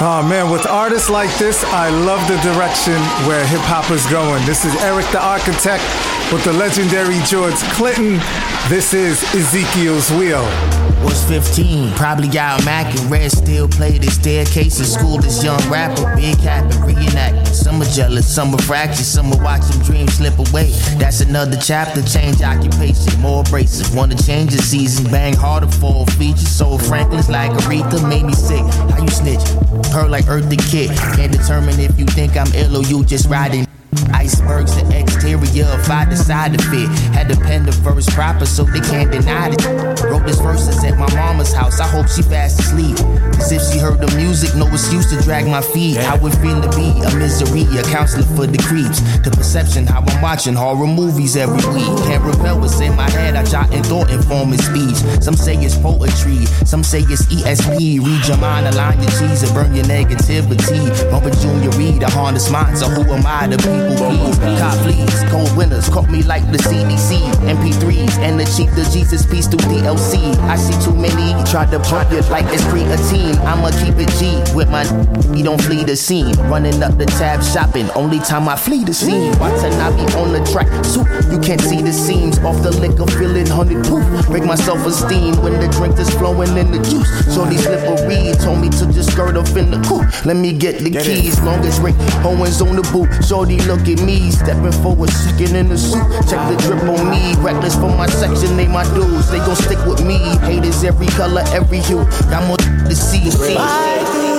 Oh man, with artists like this, I love the direction where hip hop is going. This is Erick the Architect with the legendary George Clinton. This is Ezekiel's Wheel was 15. Probably got Mac and Red still played the staircase in school. This young rapper, big happy, reenacting. Some are jealous, some are fractious, some are watching dreams slip away. That's another chapter. Change occupation, more abrasive. Wanna change the season, bang harder for features. So Franklin's like Aretha, made me sick. How you snitch? Her like Earth the Kid. Can't determine if you think I'm ill or you just riding Icebergs the exterior if I decide to fit. Had to pen the verse proper so they can't deny it. Wrote this verses at my mama's house. I hope she fast asleep. Cause if she heard the music, no excuse to drag my feet. Yeah. I would feel to be a misery, a counselor for the creeps. The perception how I'm watching horror movies every week. Can't repel what's in my head. I jot and thought informing speech. Some say it's poetry, some say it's ESP. Read your mind, align your cheese, and burn your negativity. Bumper Junior Reed, I harness mine, so who am I to be? People please. Cop fleas, cold winners, caught me like the CDC. MP3s, and the chief, the Jesus piece through DLC. I see too many, try to pump you like it's creatine. I'ma keep it G with my you don't flee the scene. Running up the tab shopping, only time I flee the scene. Why I be on the track, soup, you can't see the seams. Off the liquor, feeling hundred proof. Break my self esteem when the drink is flowing in the juice. Shorty slippery, told me to just skirt up in the coupe. Let me get the Get keys, long as Rick Owens on the boot. Shorty look at me, stepping forward, second in the suit. Check the drip on me, reckless for my section, they my dudes. They gon' stick with me. Haters every color, every hue. Got more to see. see.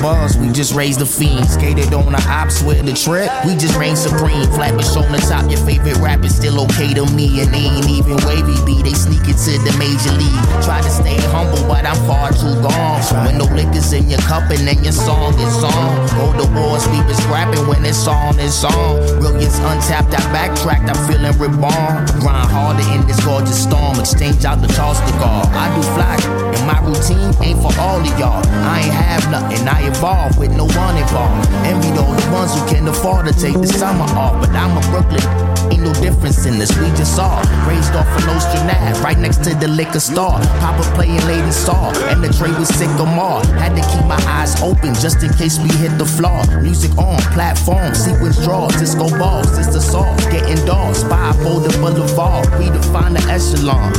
Buzz, we just raised the fiend. Skated on the ops with the trip, we just reign supreme. Flat but on the top, your favorite rapper still okay to me. And they ain't even wavy B, they sneak it to the major league. Try to stay humble, but I'm far too gone. When no liquor's in your cup and then your song is on. Go to war, sleep is rapping when it's on, it's on. Brilliance untapped, I backtracked, I'm feeling reborn. Grind harder in this gorgeous storm, exchange out the toss the guard. I do fly, and my routine ain't for all of y'all. I ain't have nothing, I evolve with no one involved. Envy all the ones who can afford to take the summer off, but I'm a Brooklyn. Ain't no difference in this, we just saw. Raised off of Nostrand Ave, right next to the liquor store. Papa playing Lady Saw, and the tray was sick of sycamore. Had to keep my eyes open just in case we hit the floor. Music on, platform, sequence draws, disco balls, the sauce. Getting dogs, spy folder boulevard. We define the echelon.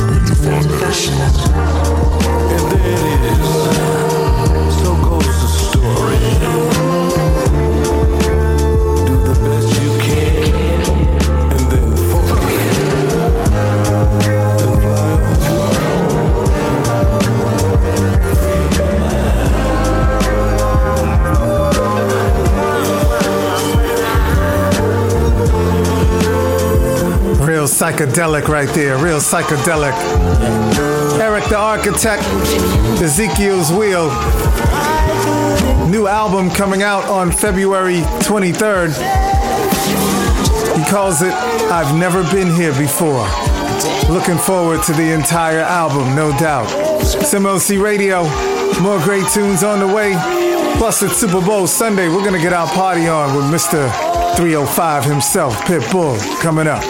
And there it is. Psychedelic right there. Real psychedelic. Erick the Architect, Ezekiel's Wheel. New album coming out on February 23rd. He calls it I've Never Been Here Before. Looking forward to the entire album, no doubt. MOC Radio. More great tunes on the way. Plus, it's Super Bowl Sunday. We're going to get our party on with Mr. 305 himself, Pitbull, coming up.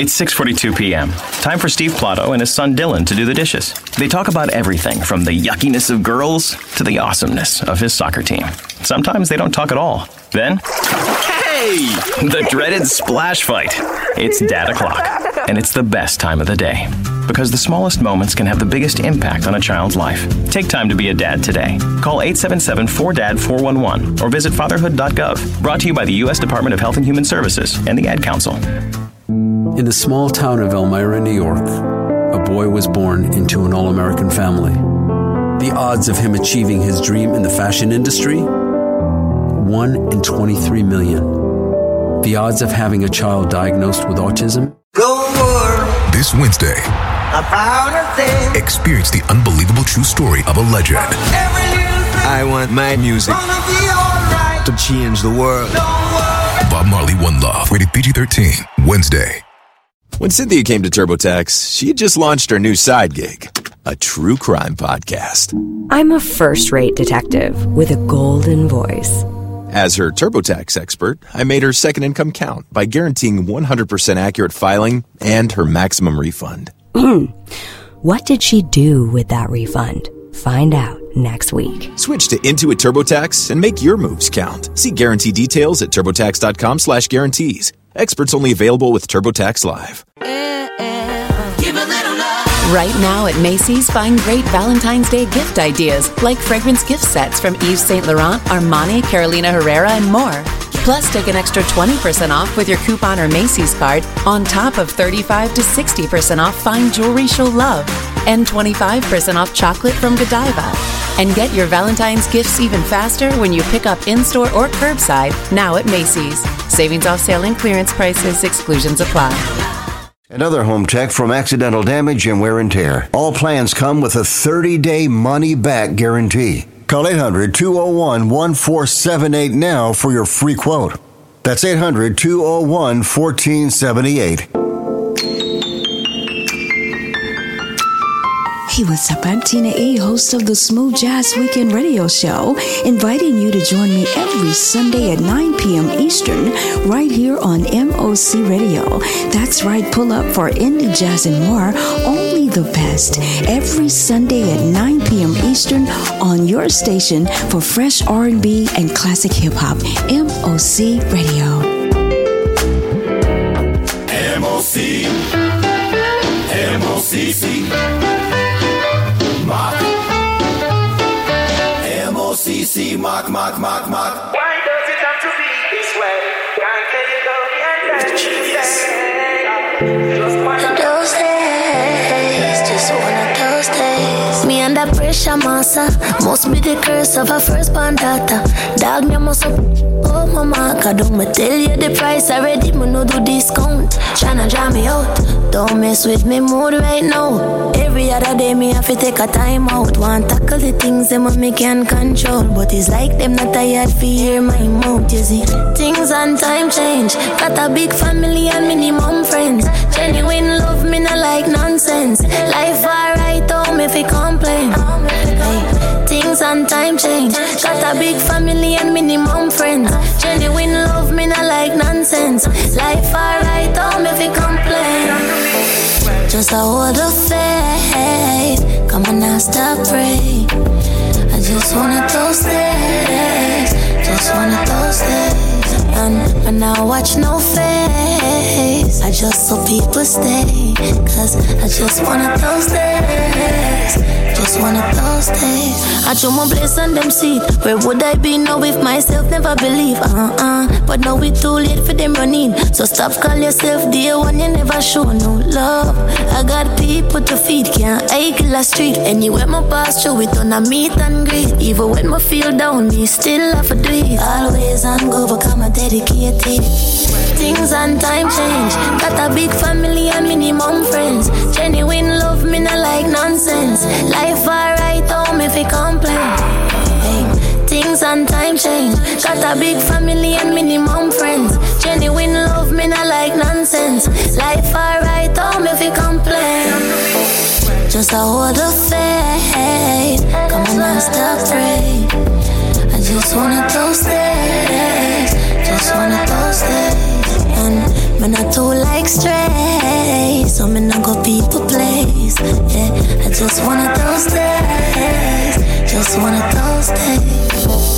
It's 6:42 p.m. Time for Steve Plato and his son Dylan to do the dishes. They talk about everything from the yuckiness of girls to the awesomeness of his soccer team. Sometimes they don't talk at all. Then, hey, the dreaded splash fight. It's dad o'clock, and it's the best time of the day because the smallest moments can have the biggest impact on a child's life. Take time to be a dad today. Call 877-4DAD-411 or visit fatherhood.gov. Brought to you by the U.S. Department of Health and Human Services and the Ad Council. In the small town of Elmira, New York, boy was born into an all American family. The odds of him achieving his dream in the fashion industry? 1 in 23 million. The odds of having a child diagnosed with autism? Go more. This Wednesday, experience the unbelievable true story of a legend. I want my music to change the world. Bob Marley One Love, rated PG 13, Wednesday. When Cynthia came to TurboTax, she had just launched her new side gig, a true crime podcast. I'm a first rate detective with a golden voice. As her TurboTax expert, I made her second income count by guaranteeing 100% accurate filing and her maximum refund. <clears throat> what did she do with that refund? Find out next week. Switch to Intuit TurboTax and make your moves count. See guarantee details at turbotax.com slash guarantees. Experts only available with TurboTax Live. Right now at Macy's, find great Valentine's Day gift ideas like fragrance gift sets from Yves Saint Laurent, Armani, Carolina Herrera, and more. Plus, take an extra 20% off with your coupon or Macy's card on top of 35 to 60% off fine jewelry she'll love and 25% off chocolate from Godiva. And get your Valentine's gifts even faster when you pick up in store or curbside now at Macy's. Savings off sale and clearance prices, exclusions apply. Another home tech from accidental damage and wear and tear. All plans come with a 30 day money back guarantee. Call 800 201 1478 now for your free quote. That's 800 201 1478. Hey, what's up? I'm Tina E, host of the Smooth Jazz Weekend Radio Show, inviting you to join me every Sunday at 9 p.m. Eastern, right here on MOC Radio. That's right, pull up for indie jazz and more, only the best. Every Sunday at 9 p.m. Eastern on your station for fresh R&B and classic hip hop. MOC Radio. MOC. MOCC. MOCC. Mock, mock, mock, mock. Why does it have to be this way? Can't tell you go the Just one those days, just one of those days. Me under pressure, massa. Must be the curse of a firstborn daughter. Dog, me must up. Oh, mama, God, don't me tell you the price already. Me no do discount. Tryna draw me out. Don't mess with me mood right now. Every other day me have to take a time out. Want tackle the things them me can control, but it's like them not tired for hear my mouth. You see, things and time change. Got a big family and minimum friends. Genuine love me not like nonsense. Life alright, don't me fi complain. Things and time change. Got a big family and minimum friends. Genuine love me not like nonsense. Life alright, don't make me complain. Just a hold of faith. Come on now, stop pray. I just wanna those days. Just wanna those And when I watch no face, I just saw people stay. Cause I just wanna those days. Just of those days. I show my place on them seat. Where would I be now if myself never believe? Uh uh. But now we too late for them running. So stop call yourself dear one you never show no love. I got people to feed, can't I kill a street. Anywhere my pass through it on a meet and greet. Even when I feel down, me still have do it. Always on go, become a dedicated. Things and time change. Got a big family and minimum friends. Genuine love, me not like nonsense. Life alright, don't me fi complain. Things and time change. Got a big family and minimum friends. Genuine love, me not like nonsense. Life alright, don't me fi complain. Just a hold of faith. Come on now, stop pray. I just wanna those Just wanna those days. And me not too like stray. So me not go people place. Yeah, I just wanna those days. Just wanna those days.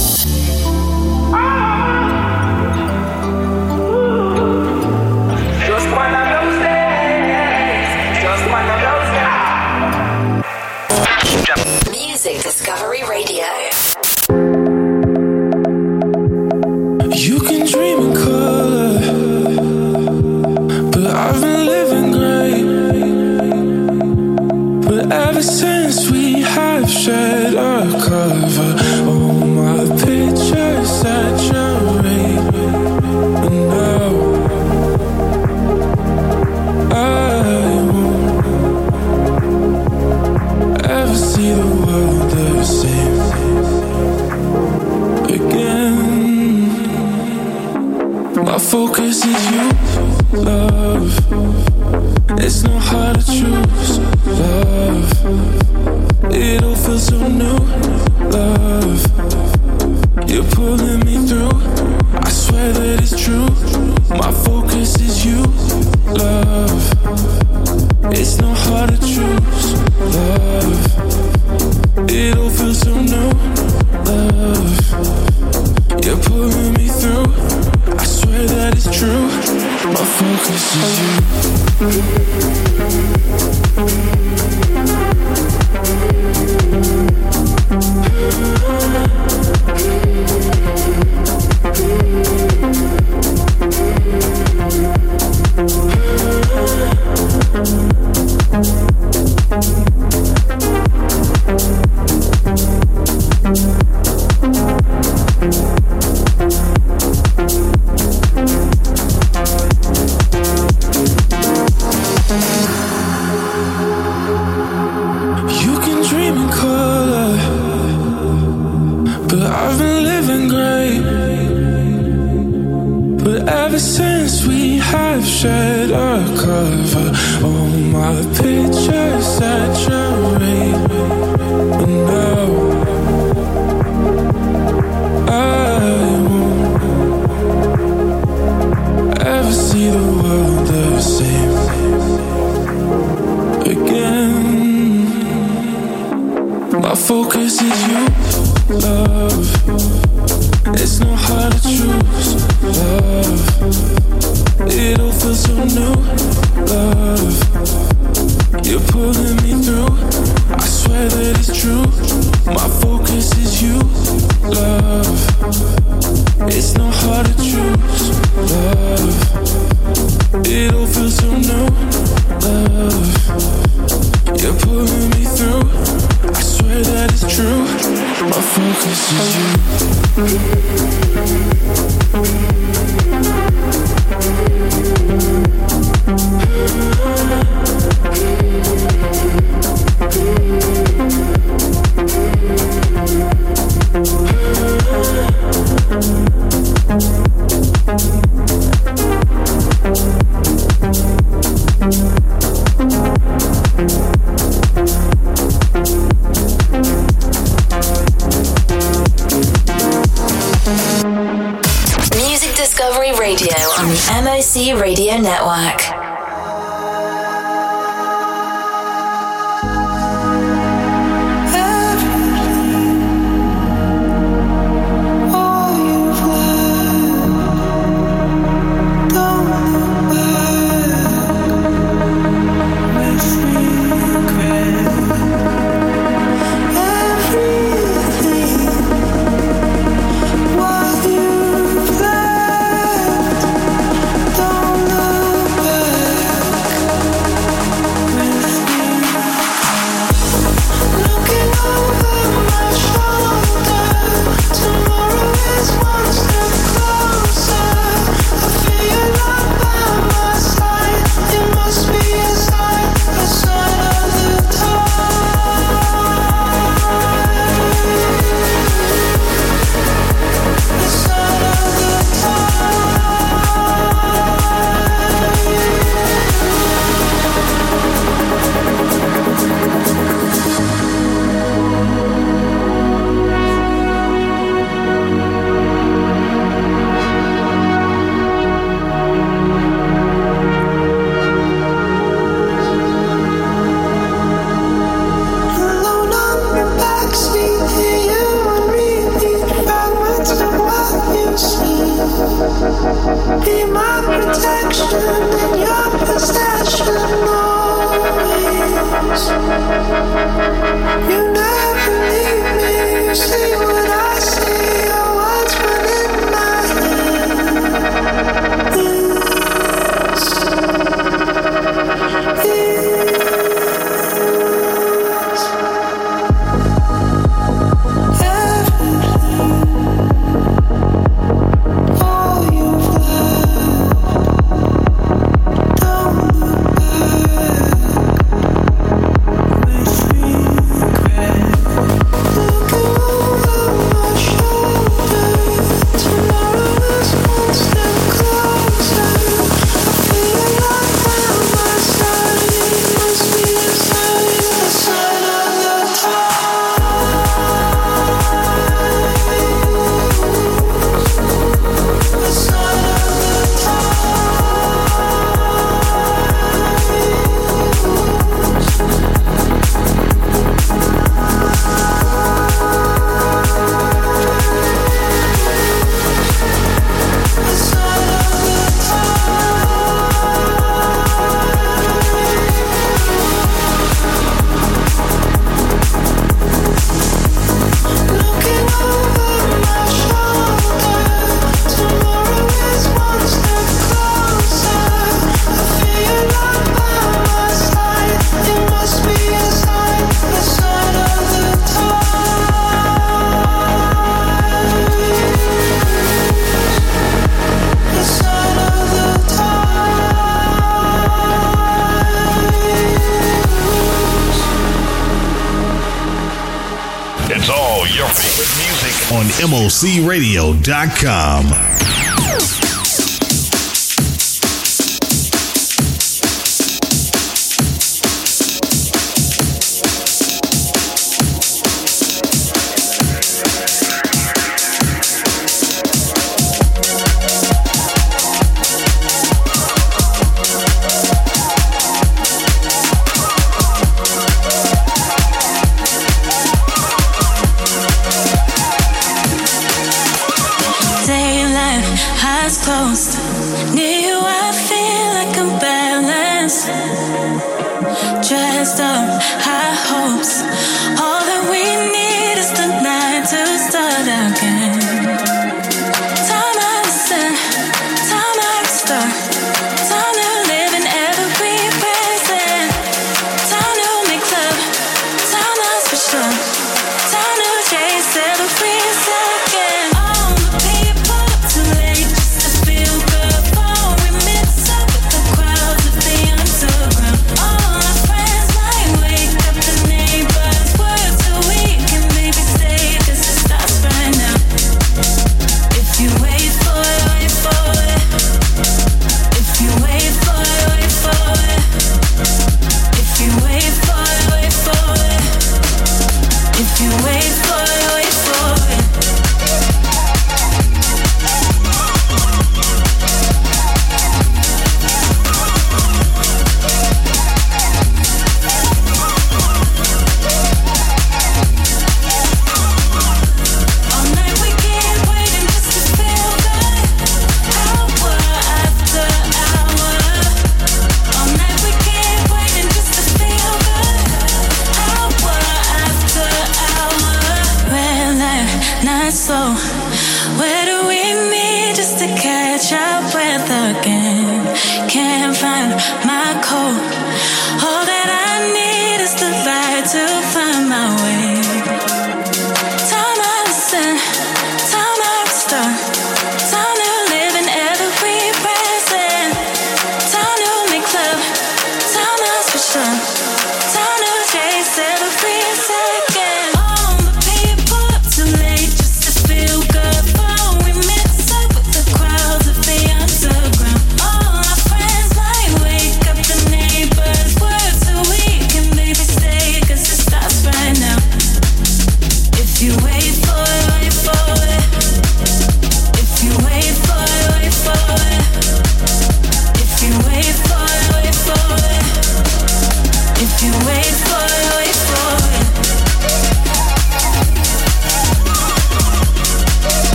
MOCRadio.com.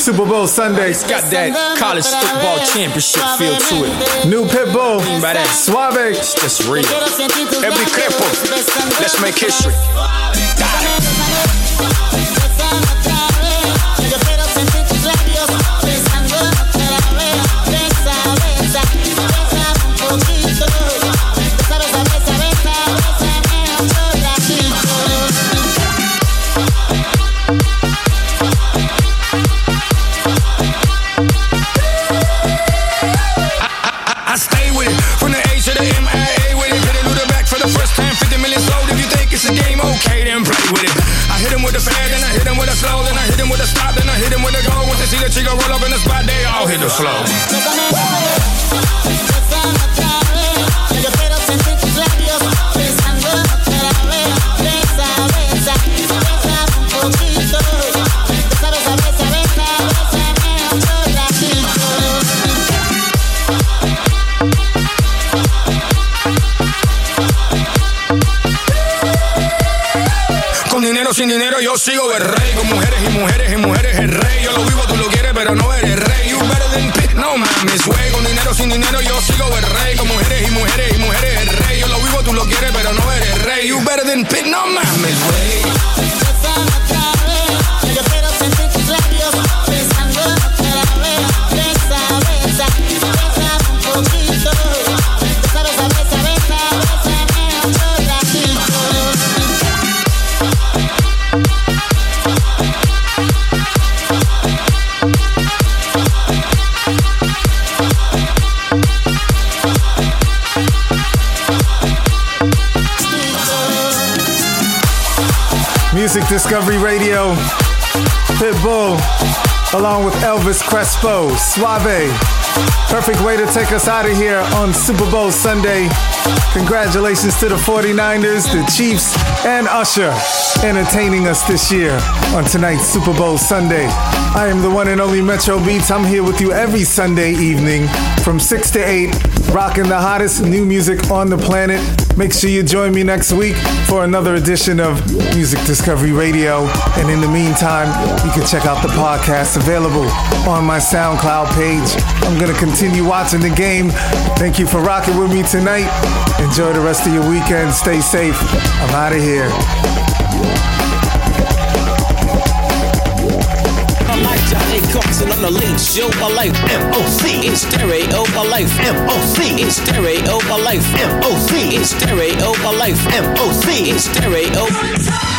Super Bowl Sunday. It's got that college football championship feel to it. New Pitbull, by that Suave. It's just real. Every careful. Let's make history. in the sin dinero yo sigo el rey. Con mujeres y mujeres y mujeres el rey. Yo lo vivo pero no eres rey. You better than pick, no mames, güey. Con dinero, sin dinero yo sigo el rey. Con mujeres y mujeres y mujeres el rey. Yo lo vivo, tú lo quieres, pero no eres rey. You better than pick, no mames, güey. Music Discovery Radio, Pitbull, along with Elvis Crespo, Suave. Perfect way to take us out of here on Super Bowl Sunday. Congratulations to the 49ers, the Chiefs, and Usher entertaining us this year on tonight's Super Bowl Sunday. I am the one and only Metro Beatz. I'm here with you every Sunday evening from 6 to 8, rocking the hottest new music on the planet. Make sure you join me next week for another edition of Music Discovery Radio. And in the meantime, you can check out the podcast available on my SoundCloud page. I'm going to continue watching the game. Thank you for rocking with me tonight. Enjoy the rest of your weekend. Stay safe. I'm out of here. On the late show. I like MOC in stereo. I like MOC in stereo. I like MOC in stereo. I like MOC in stereo.